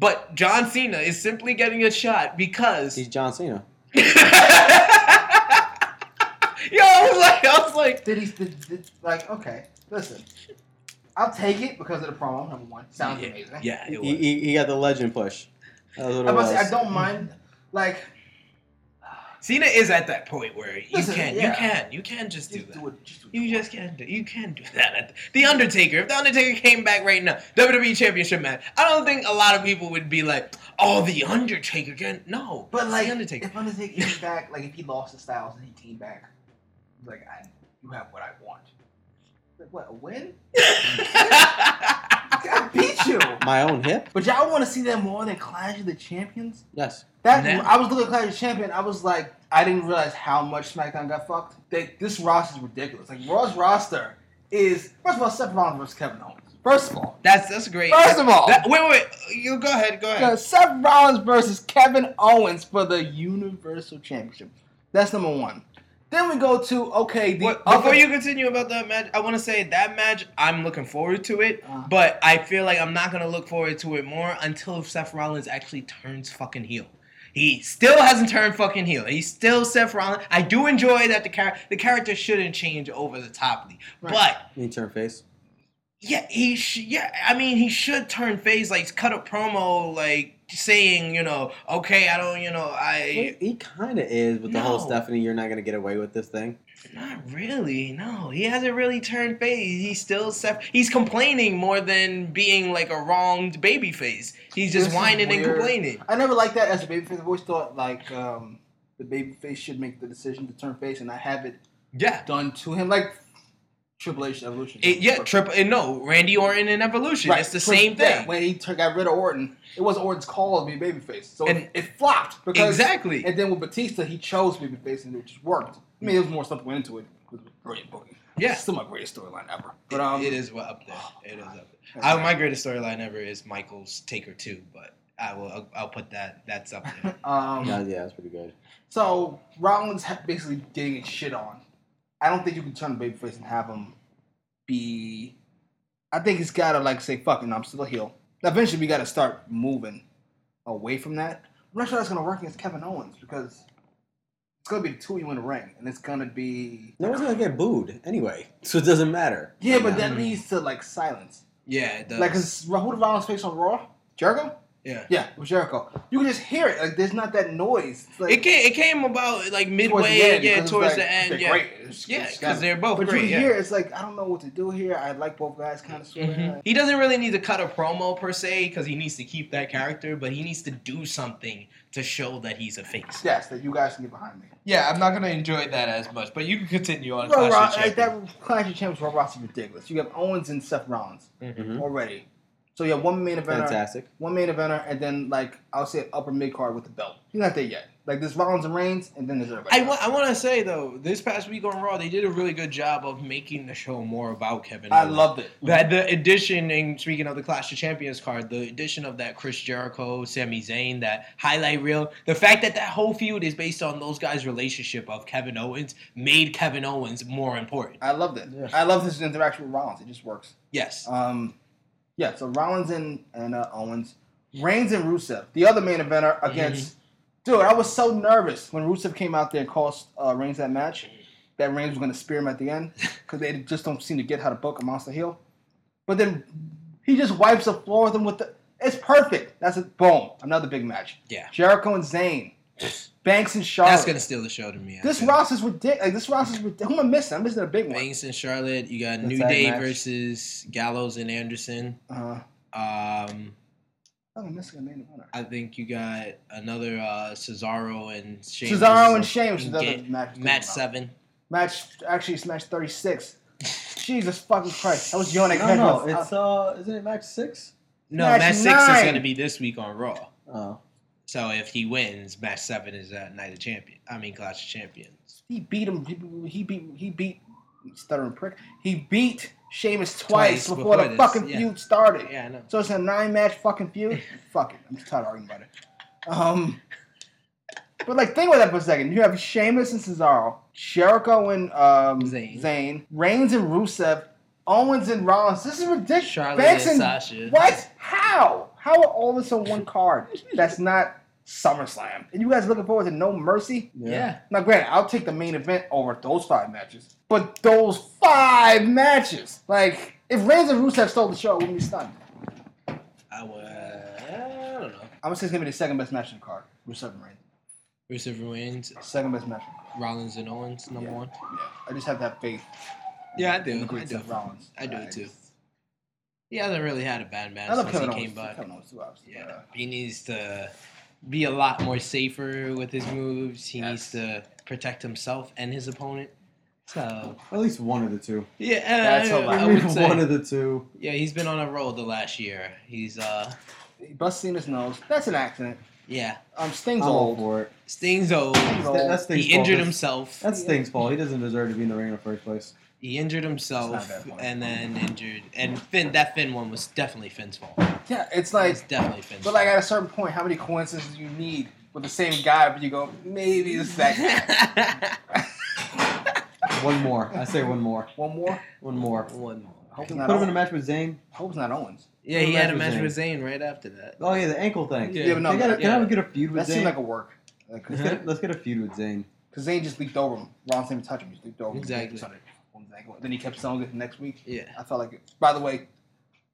but John Cena is simply getting a shot because. He's John Cena. Yo, I was like, I was like, Did he? Did, did, like, okay, listen. I'll take it because of the promo. Number one, sounds yeah, amazing. yeah, it He, was. he, he got the legend push. That was what it I, must was. say, I don't mind. Like, Cena is at that point where you Listen, can, yeah. you can, you can just do that. do it. Just do it. You just can't do. You can do that. The Undertaker. If the Undertaker came back right now, WWE Championship match, I don't think a lot of people would be like, "Oh, the Undertaker again." No, But like, the Undertaker. if Undertaker came back, like if he lost the Styles and he came back, he's like, I, you have what I want. Like, what a win? I beat you. My own hip? But y'all want to see that more than Clash of the Champions? Yes. That Nah. I was looking at Clash of the Champion. I was like, I didn't realize how much SmackDown got fucked. They, this roster is ridiculous. Like Raw's roster is first of all Seth Rollins versus Kevin Owens. First of all, that's that's great. First of all- That- wait, wait, wait. You go ahead. Go ahead. Seth Rollins versus Kevin Owens for the Universal Championship. That's number one. Then we go to okay. The What, other- before you continue about that match, I want to say that match, I'm looking forward to it, Uh. but I feel like I'm not gonna look forward to it more until Seth Rollins actually turns fucking heel. He still hasn't turned fucking heel. He's still Seth Rollins. I do enjoy that the char- the character shouldn't change over the toply, Right. but You turn face. yeah, he sh- yeah. I mean, he should turn face, like cut a promo, like saying, you know, okay, I don't, you know, I He, he kind of is with the whole Stephanie, you're not going to get away with this thing. Not really. No, he hasn't really turned face. He's still Seth. He's complaining more than being like a wronged baby face. He's just This whining and complaining. I never liked that as a babyface. I've always thought like um, the baby face should make the decision to turn face and not have it Yeah. done to him, like Triple H Evolution. It, yeah, triple. and No, Randy Orton and Evolution. Right. It's the Tri- same yeah, thing. when he took, got rid of Orton, it was Orton's call to be babyface, so And- it, it flopped because Exactly. And then with Batista, he chose babyface, and it just worked. I mean, there was more stuff went into it. It was brilliant booking. Yeah. It's still my greatest storyline ever. But um, it is up there. It is up there. I, my greatest storyline ever is Michaels Taker Two, but I will. I'll, I'll put that. That's up there. Um, Yeah, yeah, that's pretty good. So Rollins ha- basically getting shit on. I don't think you can turn the babyface and have him be. I think he's got to like say, "Fuck it, no, I'm still a heel." Eventually, we got to start moving away from that. I'm not sure that's gonna work against Kevin Owens because it's gonna be the two of you in the ring, and it's gonna be No one's going to get booed anyway, so it doesn't matter. yeah, but that leads to like silence. Yeah, it does. Like, cause who did Rollins face on Raw? Jericho. Yeah. Yeah, it was Jericho. You can just hear it. Like, there's not that noise. It's like, It came. It came about like midway. the end, yeah, towards like, the end. Yeah. great. It's- Yeah, because they're both But great. you yeah. hear it's like I don't know what to do here. I like both guys, kind of of. Mhm. He doesn't really need to cut a promo per se because he needs to keep that character, but he needs to do something to show that he's a face. Yes, that you guys can get behind me. Yeah, I'm not gonna enjoy that as much, but you can continue on. Bro, Clash Ro- of like that Clash of Champions Raw roster is ridiculous. You have Owens and Seth Rollins Mhm. already. So you have one main eventer, Fantastic. one main eventer, and then like I'll say upper mid card with the belt. You're not there yet. Like there's Rollins and Reigns, and then there's everybody. I, wa- I want to say though, this past week on Raw, they did a really good job of making the show more about Kevin. I Owens. loved it. that the addition. And speaking of the Clash of Champions card, the addition of that Chris Jericho, Sami Zayn, that highlight reel, the fact that that whole feud is based on those guys' relationship of Kevin Owens made Kevin Owens more important. I loved it. Yeah. I love this interaction with Rollins. It just works. Yes. Um, Yeah, so Rollins and, and uh, Owens. Reigns and Rusev, the other main eventer against. Dude, I was so nervous when Rusev came out there and cost uh, Reigns that match. That Reigns was going to spear him at the end because they just don't seem to get how to book a monster heel. But then he just wipes the floor with him with the. It's perfect. That's it. Boom. Another big match. Yeah. Jericho and Zayn. Banks and Charlotte. That's gonna steal the show to me. I This think. roster's ridiculous. Like, this roster's ridiculous. Who am I missing? I'm missing a big one. Banks and Charlotte. You got The New Day match. versus Gallows and Anderson. Uh, Um, I'm missing a main eventer. I think you got another uh, Cesaro and Sheamus. Cesaro and Sheamus is another ga- match. Match about. seven. Match actually it's match 36. Jesus fucking Christ. I was yawning. No, no, it's uh, isn't it match six? No, Match match, six nine. is gonna be this week on Raw. Oh, So if he wins, match seven is at Night of Champion. I mean Clash of Champions. he beat him. He, beat. He beat. Stuttering prick. He beat Sheamus twice, Twice before, before the this, fucking yeah. feud started. Yeah, I know. So it's a nine match fucking feud. Fuck it. I'm just tired of arguing about it. Um, but like, think about that for a second. You have Sheamus and Cesaro, Jericho and um, Zayn. Zayn, Reigns and Rusev, Owens and Rollins. This is ridiculous. Charlotte Banks and and Sasha. what? How? How are all this on one card? That's not SummerSlam. And you guys looking forward to No Mercy? Yeah. Now, granted, I'll take the main event over those five matches. But those five matches, like, if Reigns and Rusev stole the show, I wouldn't be stunned. I would. I don't know. I'm gonna say it's gonna be the second best match in the card. Rusev and Reigns. Rusev wins. Second best match. Rollins and Owens, number Yeah. one. Yeah, I just have that faith. Yeah, I in do. the I do. Seth Rollins. I do Uh, too. just- He hasn't really had a bad match I love since Kevin he Owens. came back. Kevin Owens too, obviously. Yeah, Uh, he needs to be a lot more safer with his moves. He Yes. needs to protect himself and his opponent. So at least one of the two. yeah, That's I, a lot. I would say one of the two. yeah, he's been on a roll the last year. He's uh he busts Cena's nose. That's an accident. yeah, Um, Sting's I'm all old. for it. Sting's old. Sting's old. That's Sting's He fault. injured That's- himself. That's Sting's fault. He doesn't deserve to be in the ring in the first place. He injured himself not a bad point. and then injured. And Finn, that Finn one was definitely Finn's fault. Yeah, it's It's like, definitely Finn's but like fault. at a certain point, how many coincidences do you need with the same guy? But you go, maybe it's that guy. One more. I say one more. One more. One more. One more. Hope it's Put not him in a match with Zayn. Hope it's not Owens. Yeah, he had a match match with Zayn right after that. Oh yeah, the ankle thing. Yeah. Yeah, but no, They gotta, that- Can I get a feud with That seemed like a work. Like, let's, get, let's get a feud with Zayn. Because Zayn just leaked over him. Rollins didn't touch him. He just leaked over him. Exactly. Started on his ankle. Then he kept selling it the next week. Yeah. I felt like it. By the way,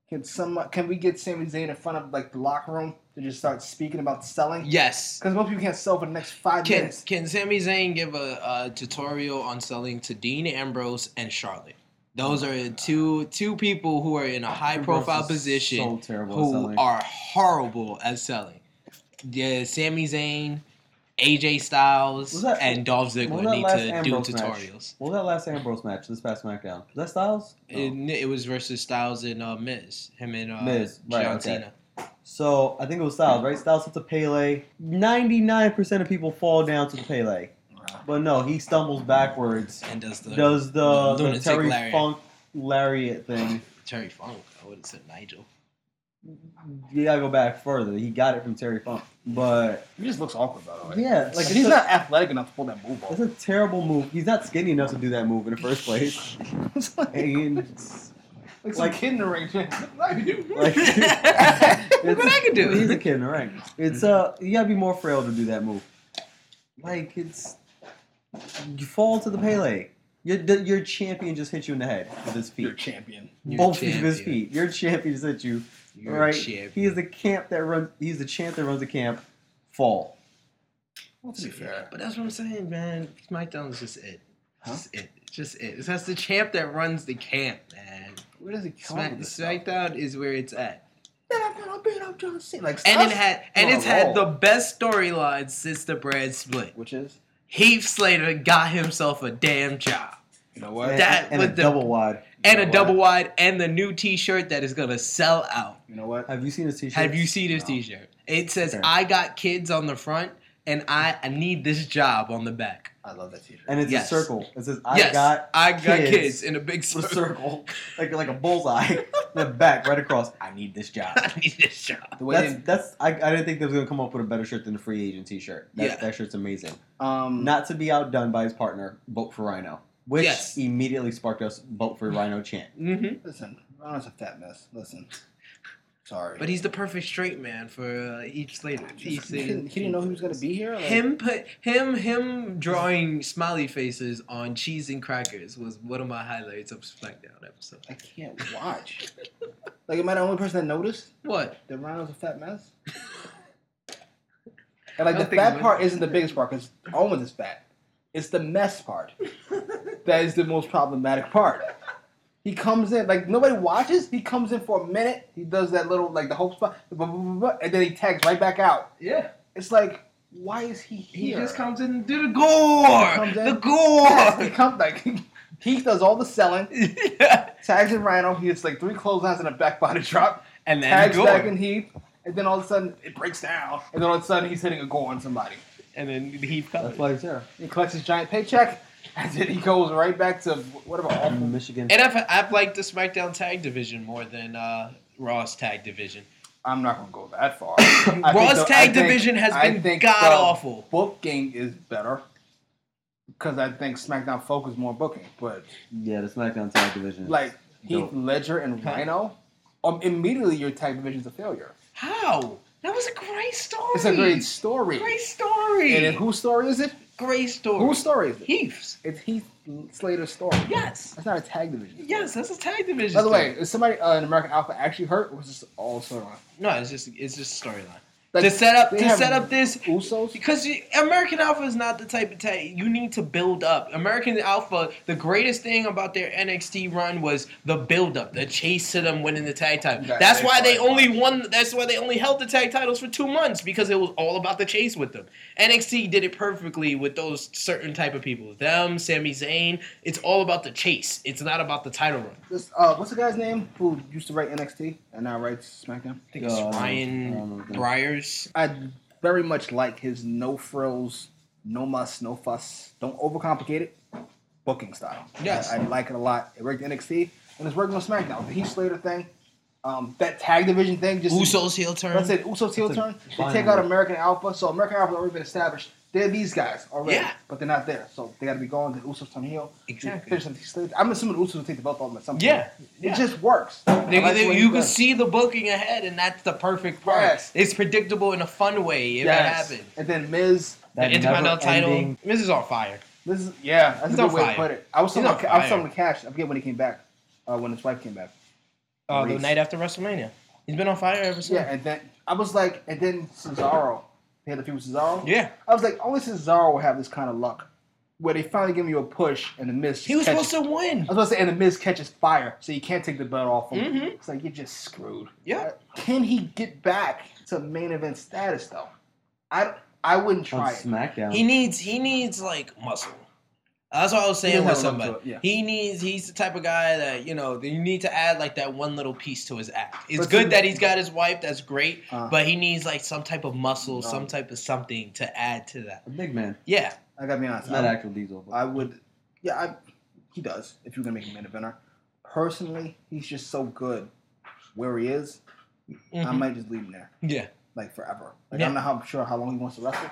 can some can we get Sami Zayn in front of like the locker room to just start speaking about selling? Yes. Because most people can't sell for the next five Can minutes. Can Sami Zayn give a, a tutorial on selling to Dean Ambrose and Charlotte? Those are two two people who are in a high profile position So who are horrible at selling. Yeah, Sami Zayn, AJ Styles, that- and Dolph Ziggler need to do Ambrose match? tutorials. What was that last Ambrose match this past SmackDown? Was that Styles? No. It, it was versus Styles and uh, Miz. Him and uh, Miz, right, John okay. Cena. So I think it was Styles, right? Styles hits a Pele. Ninety-nine percent of people fall down to the Pele, but no, he stumbles backwards. And does the Does the, the lunatic Terry lariat. Funk lariat thing? Terry Funk. I would have said Nigel. You gotta go back further. He got it from Terry Funk, but He just looks awkward, by the way. yeah, Like he's a, not athletic enough to pull that move off. It's a terrible move. He's not skinny enough to do that move in the first place. it's like, And like like- kid in the ring. Like, dude. like, Look what I can do. He's a kid in the ring. It's uh, you gotta be more frail to do that move. Like it's, you fall to the Pele. Your your champion just hit you in the head with his feet. champion. You're Both of his feet. Your champion just hit you. You're right. champion. He is the camp that runs. He's the champ that runs the camp. Fall. Well, to be fair. But that's what I'm saying, man. SmackDown's just it. Huh? Just it. Just it. That's the champ that runs the camp, man. Where does he come Smack, with this? SmackDown is where it's at. Then I'm gonna beat up John Cena. Like, And it had and it's had the best storyline since the brand split. Which is, Heath Slater got himself a damn job. you know what? That and a with the- double wide. And know a double wide and the new t shirt that is gonna sell out. You know what? Have you seen this t-shirt? Have you seen this No. t shirt? It says Okay. I got kids on the front and I, I need this job on the back. I love that t-shirt. And it's Yes. a circle. It says I yes, got I got kids kids, in a big circle. circle, like like a bullseye. the back right across. I need this job. I need this job. the way That's that's I, I didn't think they was gonna come up with a better shirt than the free agent T-shirt. That, Yeah. that shirt's amazing. um, Not to be outdone by his partner, vote for Rhino, which Yes. immediately sparked us vote for Rhino chant. Mm-hmm. listen, Rhino's a fat mess. Listen, Sorry. But he's the perfect straight man for uh, Heath Slater. Just- he, didn't, he didn't know he was gonna be here. Like, Him put him him drawing smiley faces on cheese and crackers was one of my highlights of SmackDown episode. I can't watch. like, am I the only person that noticed What? that Rhino's a fat mess? And like the fat part isn't the biggest part because Owens is fat. It's the mess part that is the most problematic part. He comes in like nobody watches. He comes in for a minute. He does that little like the hope spot, and then he tags right back out. Yeah. It's like, why is he here? He just comes in and do the gore. The Yes, he gore. comes like he does all the selling. yeah. Tags in Rhino. He gets like three clotheslines and a back body drop. And then tags gore. back in Heath, and then all of a sudden it breaks down, and then all of a sudden he's hitting a gore on somebody. And then he That's why he's there. He collects his giant paycheck, and then he goes right back to whatever awful. Michigan. And I've, I've liked the SmackDown tag division more than uh, Raw's tag division. I'm not gonna go that far. I think Raw's the- tag think- division has I been god awful. Booking is better because I think SmackDown focuses more on booking, but yeah, the SmackDown tag division. is like Heath dope. Ledger and Rhino, um, immediately your tag division is a failure. How? That was a great story. It's a great story. Great story. And whose story is it? great story. Whose story is it? Heath's. It's Heath Slater's story. Yes. That's not a tag division. Yes, that's a tag division. By the story. way, is somebody uh, in American Alpha actually hurt, or was this all storyline? no, it's just it's just storyline. Like, to set up to set up this Usos. because you, American Alpha is not the type of tag you need to build up. American Alpha, the greatest thing about their NXT run was the build up, the chase to them winning the tag title. That- that's why they only won. That's why they only held the tag titles for two months because it was all about the chase with them. NXT did it perfectly with those certain type of people. Them, Sami Zayn. It's all about the chase. It's not about the title run. This, uh, what's the guy's name who used to write NXT and now writes SmackDown? I think Uh, I don't know. I Ryan. Briars. I very much like his no frills, no muss, no fuss, don't overcomplicate it booking style. Yes. I, I like it a lot. It worked in NXT and it's working on SmackDown. The Heath Slater thing, um, that tag division thing, just Usos heel turn. That's it. say Usos heel That's turn. They take out. American Alpha, so American Alpha already been established. They're these guys already, Yeah. but they're not there. So they got to be going. The Usos turn heel. Exactly. Finish them Heath Slater. I'm assuming Usos will take the belt off them at some point. Yeah, yeah. It just works. They- I like they- you can does see the booking ahead, and that's the perfect part. Yes. It's predictable in a fun way if Yes. it happens. And then Miz. The That Intercontinental title, never-ending- Miz is on fire. This is yeah, that's He's a good way fire. to put it. I was He's talking. About, I was fire. talking to Cash. I forget when he came back. Uh, when his wife came back. Uh, the night after WrestleMania, he's been on fire ever since. Yeah, and then I was like, and then Cesaro. They had the feud with Cesaro. yeah. I was like, only Cesaro will have this kind of luck, where they finally give you a push and the Miz. He was catches, supposed to win. I was about to say, and the Miz catches fire, so you can't take the belt off him. Mhm. It's like you're just screwed. Yeah. Uh, Can he get back to main event status though? I I wouldn't on try it. SmackDown. He needs he needs like muscle. That's what I was saying with have a look somebody. it, yeah. He needs he's the type of guy that you know you need to add like that one little piece to his act. It's But good see- that he's got his wife. That's great, Uh. but he needs like some type of muscle, No. some type of something to add to that. a big man. Yeah, I gotta be honest. Not I, actual Diesel. But I would, yeah, I, he does. If you're gonna make him main eventer, personally, he's just so good where he is. I Mhm. might just leave him there, yeah. like forever. Like Yeah. I'm not how, sure how long he wants to wrestle,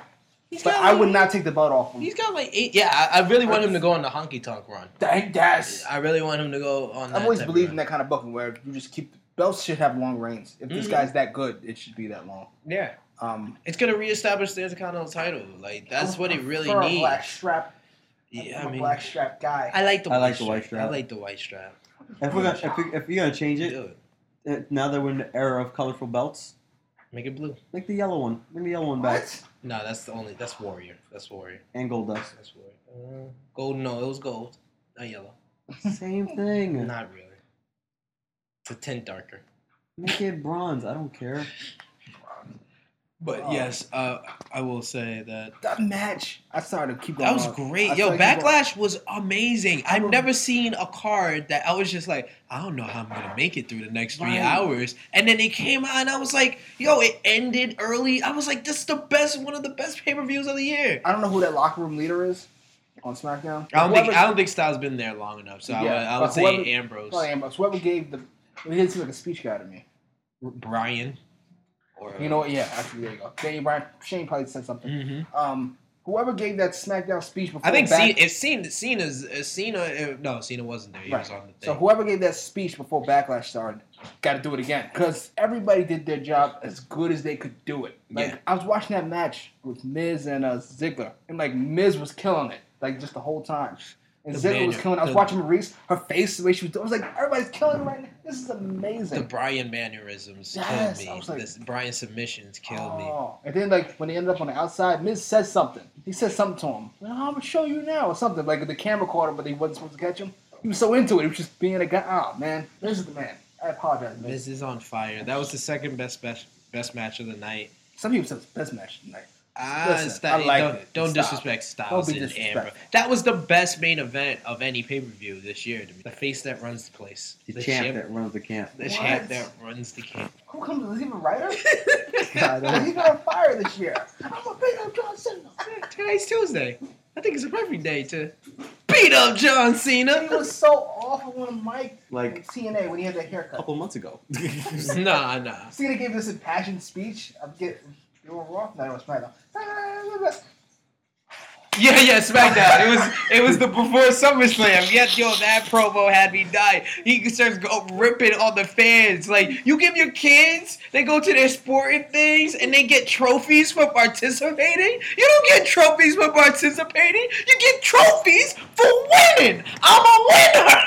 He's but got I like- would not take the belt off him. He's got like eight. Yeah, I, I really want him to go on the honky tonk run. Dang, yes. I really want him to go on. That I've always type of believed in that kind of booking where you just keep belts should have long reigns. If this Mhm. guy's that good, it should be that long. Yeah, Um, it's gonna reestablish the Intercontinental title. Like that's what it really for a needs. Black strap. Yeah, I'm I a mean, black strap guy. I like the. I white like the white strap. I like the white strap. if we're gonna, if, we, if you're gonna change it, it. uh, now that we're in the era of colorful belts, Make it blue. make the yellow one. Make the yellow one back. What? No, that's the only. That's Warrior. That's Warrior. And gold dust. That's Warrior. Uh, gold. No, it was gold, not yellow. Same thing. Not really. It's a tint darker. Make it bronze. I don't care. But Oh. yes, uh, I will say that That match. I started to keep going. that was on. great. I Yo. Backlash was amazing. I've never seen a card that I was just like, I don't know how I'm gonna make it through the next three Right. hours. And then it came out, and I was like, Yo, it ended early. I was like, This is the best, one of the best pay per views of the year. I don't know who that locker room leader is on SmackDown. I don't think I don't think Styles been there long enough. So I would, I would but say Ambrose, Ambrose. Whoever gave the. He didn't seem like a speech guy to me. Bryan, or You know what? Yeah, actually, there you go. Danny Bryan. Shane probably said something. hmm Um, whoever gave that SmackDown speech before I think back, Cena, if Cena, Cena's uh, Cena, uh, no, Cena wasn't there. He Right. was on the thing. so whoever gave that speech before Backlash started, got to do it again because everybody did their job as good as they could do it. Like Yeah. I was watching that match with Miz and uh, Ziggler, and like Miz was killing it, like just the whole time. And The Ziggler was killing. I was the- watching Maryse, her face, the way she was. I was like, everybody's killing right now. This is amazing. the. Brian mannerisms Yes, killed I me. was like- This Brian submissions killed me. Oh. And then like when they ended up on the outside, Miz says something. He says something to him. Like, I'm gonna show you now or something. Like the camera caught him, but he wasn't supposed to catch him. He was so into it. He was just being a guy. Oh man, Miz is the man. I apologize, Miz. Miz is on fire. That was the second best best best match of the night. Some people said it's the best match tonight. Ah, Listen, it's I like don't, it. don't Stop. disrespect Styles Don't and disrespectful. Amber. That was the best main event of any pay per view this year to me. The face that runs the place. The, champ that runs the camp. The What? champ that runs the camp. Who comes? Is he a writer? God, he got on fire this year. I'm a big up John Cena. Today's Tuesday. I think it's a perfect day to beat up John Cena. He was so awful on Mike Like TNA when he had that haircut a couple months ago. nah, nah. Cena gave this impassioned speech. I'm getting. You were wrong. No, it was SmackDown. Yeah, yeah, SmackDown. It was it was the before SummerSlam. Yes, yo, that promo had me die. He starts go ripping on the fans. Like you give your kids, they go to their sporting things and they get trophies for participating. You don't get trophies for participating. You get trophies for winning. I'm a winner.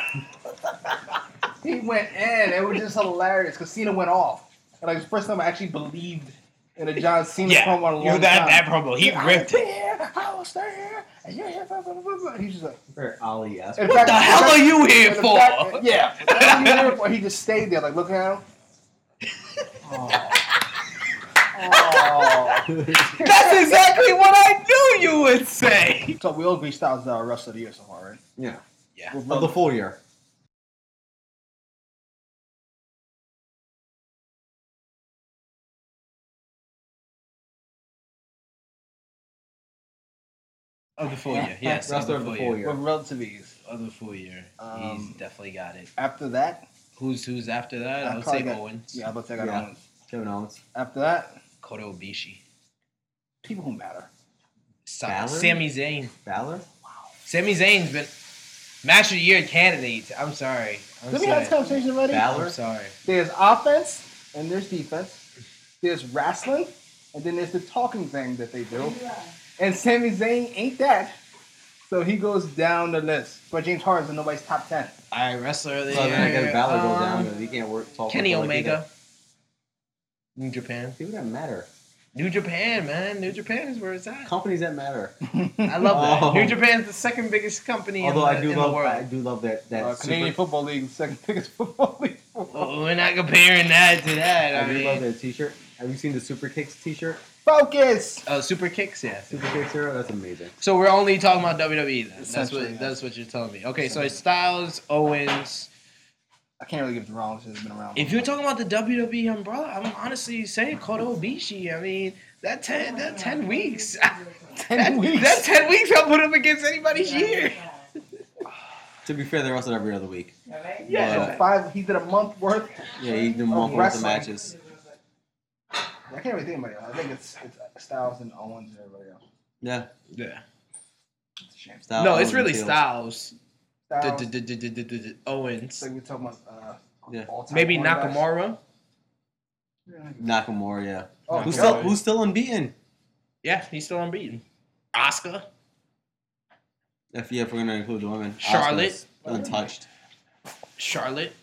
He went in. It was just hilarious because Cena went off. And like the first time I actually believed in a John Cena Yeah, promo in a long you that time. that promo. He I ripped will it. here. I will stay here. And you're here. Blah, blah, blah, blah, blah. He's just like. Very Ali esque. in What fact- the hell fact- are you here for? fact- yeah. What are you here for? He just stayed there, like looking at him. Oh. Oh. That's exactly what I knew you would say. So we all agree Styles is our wrestler of the year so far, right? Yeah. Yeah. Of the full year. Of the full year, yes. Wrestler of of the the full full year. year. relative ease. Of the full year, Um, he's definitely got it. After that, Who's who's after that? I I would say got- Owens. yeah, I'm about to take Yeah. Owens. Kevin Owens. After that, Kota Ibushi. people who matter. Sa- Balor? Sami Zayn. Balor? Wow. Sami Zayn's been match of the year candidate. I'm sorry. I'm Did we have this sorry. conversation already? Balor? I'm sorry. There's offense and there's defense. There's wrestling, and then there's the talking thing that they do. And Sami Zayn ain't that. So he goes down the list. But James Harden's in nobody's top ten. All right, wrestler of the So then I year. guess Balor goes down um, because he can't work. Talk Kenny like Omega. New Japan. People that matter. New Japan, man. New Japan is where it's at. Companies that matter. I love that. Oh. New Japan's the second biggest company Although in, the, I do in love, the world. I do love that that Uh, Canadian super, Football League, second biggest football league. Oh, we're not comparing that to that. I I, do love that T-shirt. Have you seen the Super Kicks T-shirt? Focus. uh, super kicks, yeah. Super Kicks hero. That's amazing. So we're only talking about WWE then. That's Essentially, what yeah. that's what you're telling me. Okay, so it's Styles, Owens. I can't really give it to Rollins. He's been around. If you're talking about the WWE umbrella, I'm honestly saying Kota Ibushi. I mean, that ten that ten weeks. ten that, weeks. That ten weeks I'll put him against anybody's year. To be fair, they're also every other week. Yeah. So five. He did a month worth. Yeah, he did a month worth of wrestling. matches. I can't really think about it. I think it's, it's Styles and Owens and everybody else. Yeah. Yeah. It's a shame. Styles No, it's and really Shields. Styles. Styles. D- d- d- d- d- d- d- Owens. So we're talking about uh, Yeah. all-time Maybe quarterbacks. Nakamura. Nakamura, yeah. Oh, Who's still who's still unbeaten? Yeah, he's still unbeaten. Asuka. If yeah, if we're gonna include the women. Charlotte. Asuka's untouched. Charlotte.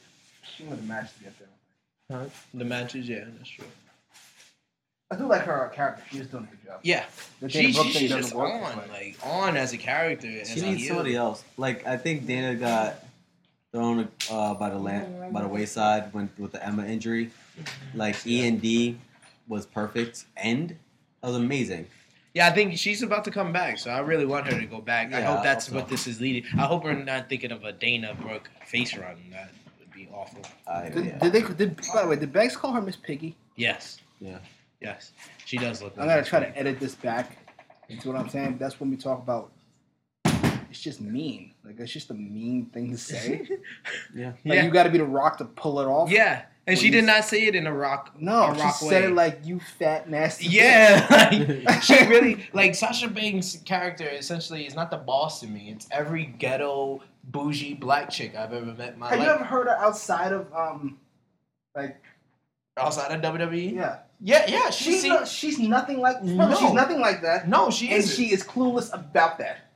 She was the match to get there. The matches, yeah, that's true. I do like her character. She was doing a good job. Yeah, The she, Dana she, Brooke thing she's doesn't just work, on, but- like on as a character. as She needs heel. somebody else. Like I think Dana got thrown uh, by the land, by the wayside when with the Emma injury. Like E and D was perfect. End. That was amazing. Yeah, I think she's about to come back, so I really want her to go back. I Yeah, hope that's hope so. what this is leading. I hope we're not thinking of a Dana Brooke face run. That would be awful. I, Did, yeah. did they? Did, by the way, did Banks call her Miss Piggy? Yes, yeah. Yes, she does look. I'm gonna try to edit this back. You see what I'm saying? That's when we talk about. It's just mean. Like it's just a mean thing to say. Yeah. Like Yeah. you got to be the Rock to pull it off. Yeah, And she did not say it in a rock. No, a she rock said way. it like you fat nasty. Yeah, like, she really like Sasha Banks' character. Essentially, is not the boss to me. It's every ghetto bougie black chick I've ever met in my Have you ever heard her outside of um, like Outside of WWE, yeah? Yeah, yeah. She She's see- no, she's nothing like No. she's nothing like that, no, she and is. she is clueless about that.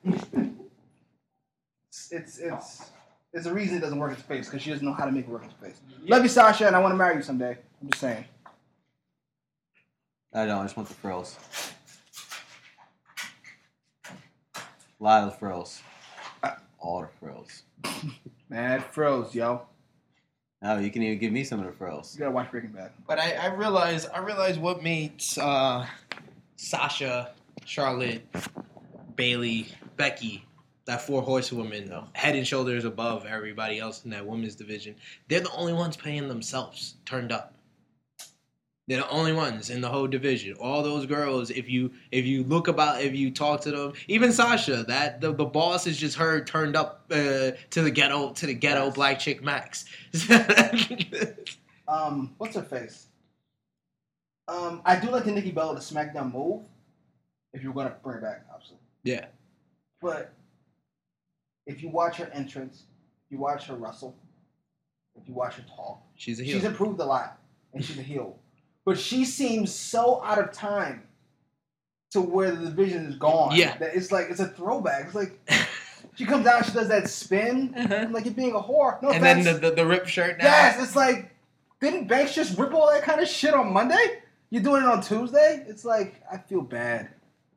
it's it's it's there's a reason it doesn't work in space because she doesn't know how to make it work in space. Love you, Sasha, and I want to marry you someday. I'm just saying. I don't. I just want the frills. A lot of the frills. All the frills. Mad froze, yo. Oh, you can even give me some of the frills. You gotta watch Breaking Bad. But I, I realize I realize what makes uh, Sasha, Charlotte, Bayley, Becky, that four horsewomen, head and shoulders above everybody else in that women's division. They're the only ones paying themselves turned up. They're the only ones in the whole division. All those girls, if you if you look about, if you talk to them, even Sasha, that the, the boss is just her turned up uh, to the ghetto to the ghetto Yes. black chick Max. Um, what's her face? Um, I do like the Nikki Bella to SmackDown move. If you're gonna bring it back, obviously. Yeah. But if you watch her entrance, if you watch her wrestle, if you watch her talk, She's a heel. she's improved a lot, and she's a heel. But she seems so out of time to where the division is gone. Yeah. that it's like it's a throwback. It's like she comes out, she does that spin, Uh-huh. I'm like you're being a whore. No and offense. then the, the the rip shirt now. Yes, it's like, didn't Banks just rip all that kind of shit on Monday? You're doing it on Tuesday? It's like, I feel bad.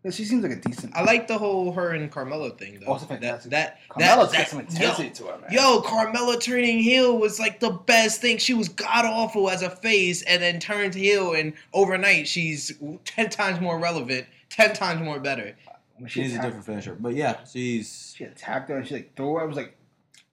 'Cause she seems like a decent. I like the whole her and Carmella thing though. Oh, it's that fantastic. that Carmella's that, got some that- intensity to her, man. Yo, yo, Carmella turning heel was like the best thing. She was god awful as a face, and then turned heel, and overnight she's ten times more relevant, ten times more better. When She needs a different finisher. But yeah, she's She attacked her and she like threw her. I was like,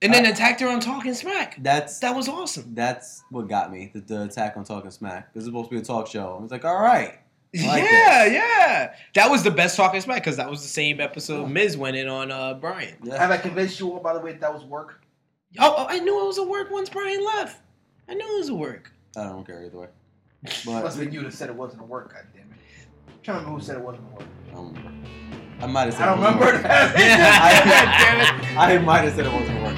And then attacked her on Talking Smack. that's That was awesome. that's what got me the, the attack on Talking Smack. This is supposed to be a talk show. I was like, all right, I like yeah, this. yeah. That was the best Talking Smack because that was the same episode Miz went in on uh, Bryan. have. I convinced you all, by the way, that, that was work? Oh, oh, I knew it was a work once Bryan left. I knew it was a work. I don't care either way. Must But have been you that said it wasn't a work, God damn it. I'm trying to remember who said it wasn't a work. um, I might have said I don't it wasn't remember working. that. Damn it. I might have said it wasn't working. So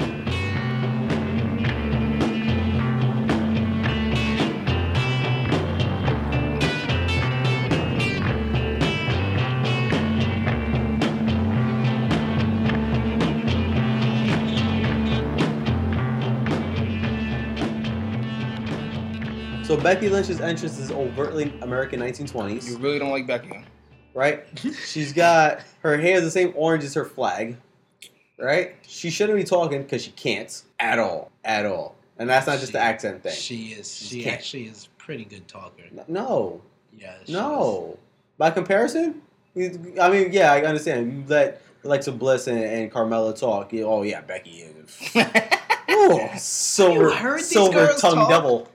Becky Lynch's entrance is overtly American 1920s. You really don't like Becky. right? She's got her hair the same orange as her flag, right? She shouldn't be talking because she can't at all, at all. And that's not just the accent thing. She is. She She can't. actually is a pretty good talker. no, Yeah. she no. By comparison, you- I mean, yeah, I understand. You let Alexa Bliss and, and Carmella talk. You, oh yeah, Becky is. is. Ooh, silver, heard these silver girls tongue talk? devil.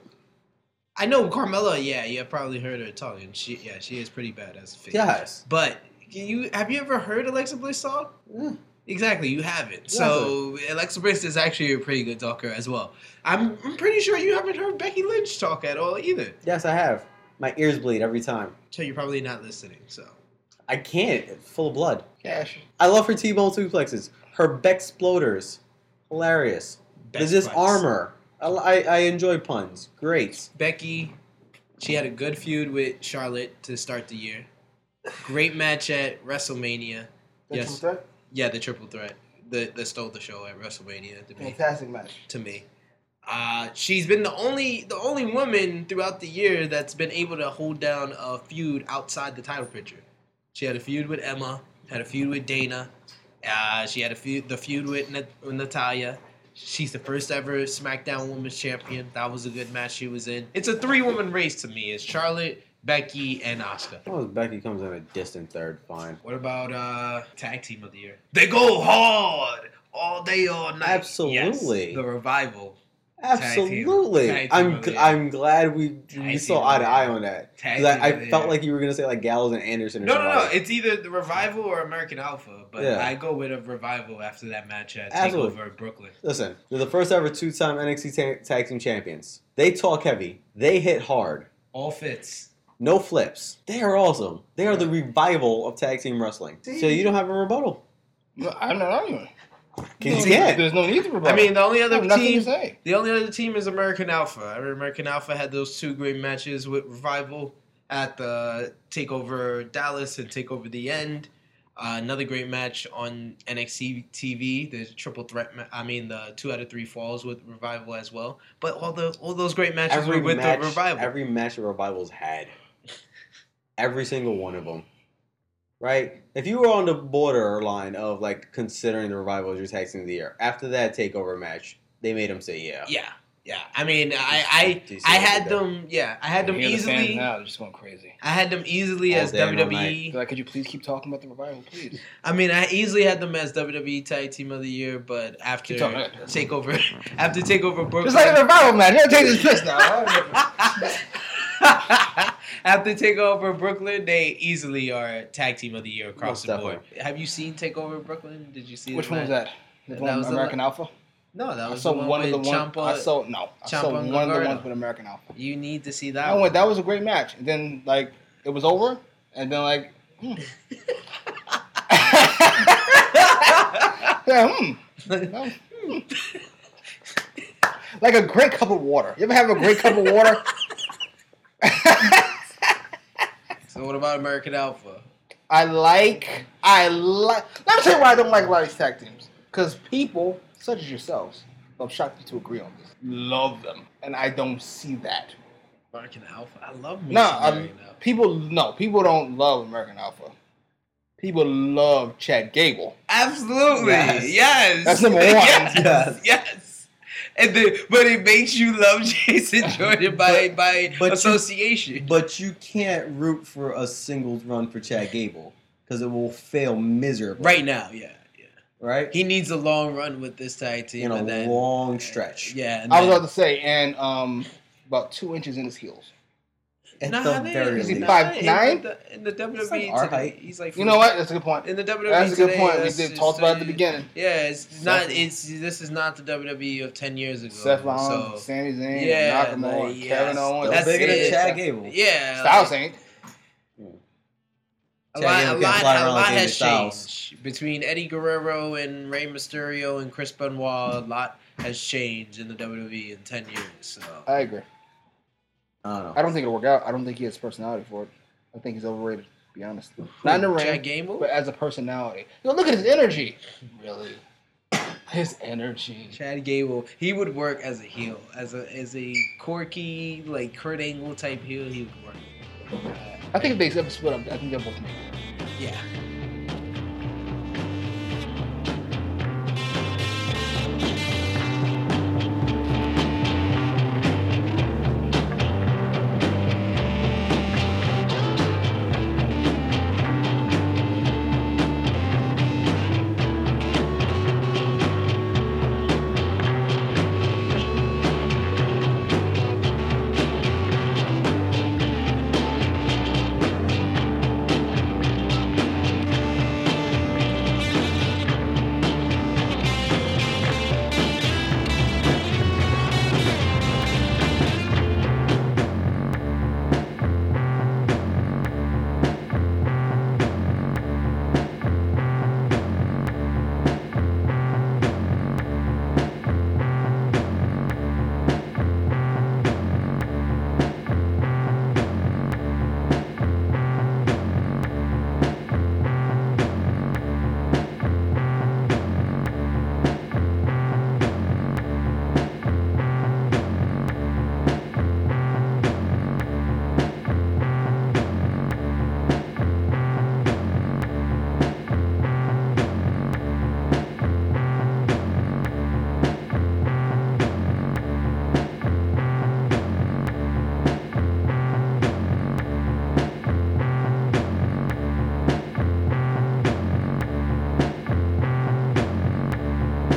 I know Carmella. Yeah, you have probably heard her talking. She, yeah, she is pretty bad as a face. Yes. But you have you ever heard Alexa Bliss talk? Yeah. Exactly, you haven't. So Alexa Bliss is actually a pretty good talker as well. I'm, I'm pretty sure you haven't heard Becky Lynch talk at all either. Yes, I have. My ears bleed every time. So you're probably not listening. So I can't. It's full of blood. Cash. I love her T-bone suplexes. Her Bexploders. Hilarious. There's Dis-arm-her. I, I, I enjoy puns. Great. Becky, she had a good feud with Charlotte to start the year. Great match at WrestleMania. Yes. Yeah, the triple threat that, that stole the show at WrestleMania to me. Fantastic match. To me, uh, she's been the only the only woman throughout the year that's been able to hold down a feud outside the title picture. She had a feud with Emma, had a feud with Dana. Uh, she had a feud the feud with, Nat- with Natalya. She's the first ever SmackDown Women's Champion. That was a good match she was in. It's a three woman race to me. It's Charlotte, Becky, and Asuka. Oh, Becky comes in a distant third. Fine. What about uh tag team of the year? They go hard all day, all night. Absolutely. Yes, the revival. Absolutely. Tag team I'm of. I'm glad we we saw eye to eye on that. I, I felt like you were gonna say like Gallows and Anderson. Or No, no, no. somebody. It's either the revival or American Alpha, but Yeah. I go with a revival after that match at Absolutely. Takeover Brooklyn. Listen, they're the first ever two-time NXT ta- Tag Team Champions. They talk heavy. They hit hard. All fits. No flips. They are awesome. They are the revival of tag team wrestling. So you don't have a rebuttal. No, I'm not arguing. Can you There's- There's no need to rebut. I mean, the only other have team, the only other team is American Alpha. I mean, American Alpha had those two great matches with Revival at the Takeover Dallas and Takeover the End. Uh, another great match on NXT TV, the triple threat. Ma- I mean, the two out of three falls with Revival as well. But all the all those great matches Every were with match, the Revival. every match the revivals had. Every single one of them. Right? If you were on the borderline of like considering the revival as your tag team of the year, after that takeover match, they made them say yeah. yeah, yeah. I mean, I Do you see I, I had them. Yeah, I had them Hear the easily. now. They're just going crazy. I had them easily All as day WWE. like, could you please keep talking about the revival, please? I mean, I easily had them as WWE Tag Team of the Year, but after Keep talking. Takeover, after Takeover Brooklyn, Just like the revival man. You gotta take this piss now. after Takeover Brooklyn, they easily are Tag Team of the Year across Most the board. Have you seen Takeover Brooklyn? Did you see that? Which one was that? The That one was American Alpha. No, that I was saw the one, one of the with one. Ciampa. I saw no. I saw one of the ones with American Alpha. You need to see that I one. That was a great match. And then like it was over, and then like, hmm. yeah, hmm. Hmm. like a great cup of water. You ever have a great cup of water? so what about American Alpha? I like. I like. Let me tell you why I don't like a lot of these tag teams. Because people such as yourselves, I'm shocked you to agree on this, love them, and I don't see that. American Alpha. I love me No, some um, American Alpha. people no, people don't love American Alpha. People love Chad Gable. Absolutely. Yes. Yes. That's number one. Yes. Yes. Yes. And the, but it makes you love Jason Jordan by by but you- association. But you can't root for a singles run for Chad Gable because it will fail miserably. right now, yeah, yeah. Right? He needs a long run with this tag team In a and then long stretch. Yeah. And I was then- about to say, and um, about two inches in his heels. At Nah, the they- very Is he least. nah, five in nine? the- In the WWE, It's like our today, height. he's like You know what? That's a good point. In the WWE, That's a good today, point. We did just talked about it at the beginning. Yeah, it's Seth- not. It's this is not the WWE of ten years ago. Seth Rollins, so, Sami Zayn, Yeah, Nakamura, like, yes. Kevin Owens. That's bigger than. Chad Gable. yeah, Styles like, ain't. a lot, a lot, a lot has Styles. changed between Eddie Guerrero and Rey Mysterio and Chris Benoit. A lot has changed in the WWE in ten years. So I agree. I don't. I don't think it'll work out. I don't think he has personality for it. I think he's overrated. To be honest, not in the Chad ring, Gable, but as a personality. Yo, look at his energy. Really, his energy. Chad Gable, he would work as a heel, as a as a quirky like Kurt Angle type heel. He would work. Uh, I think if they split up, I think they'll both make. it. yeah,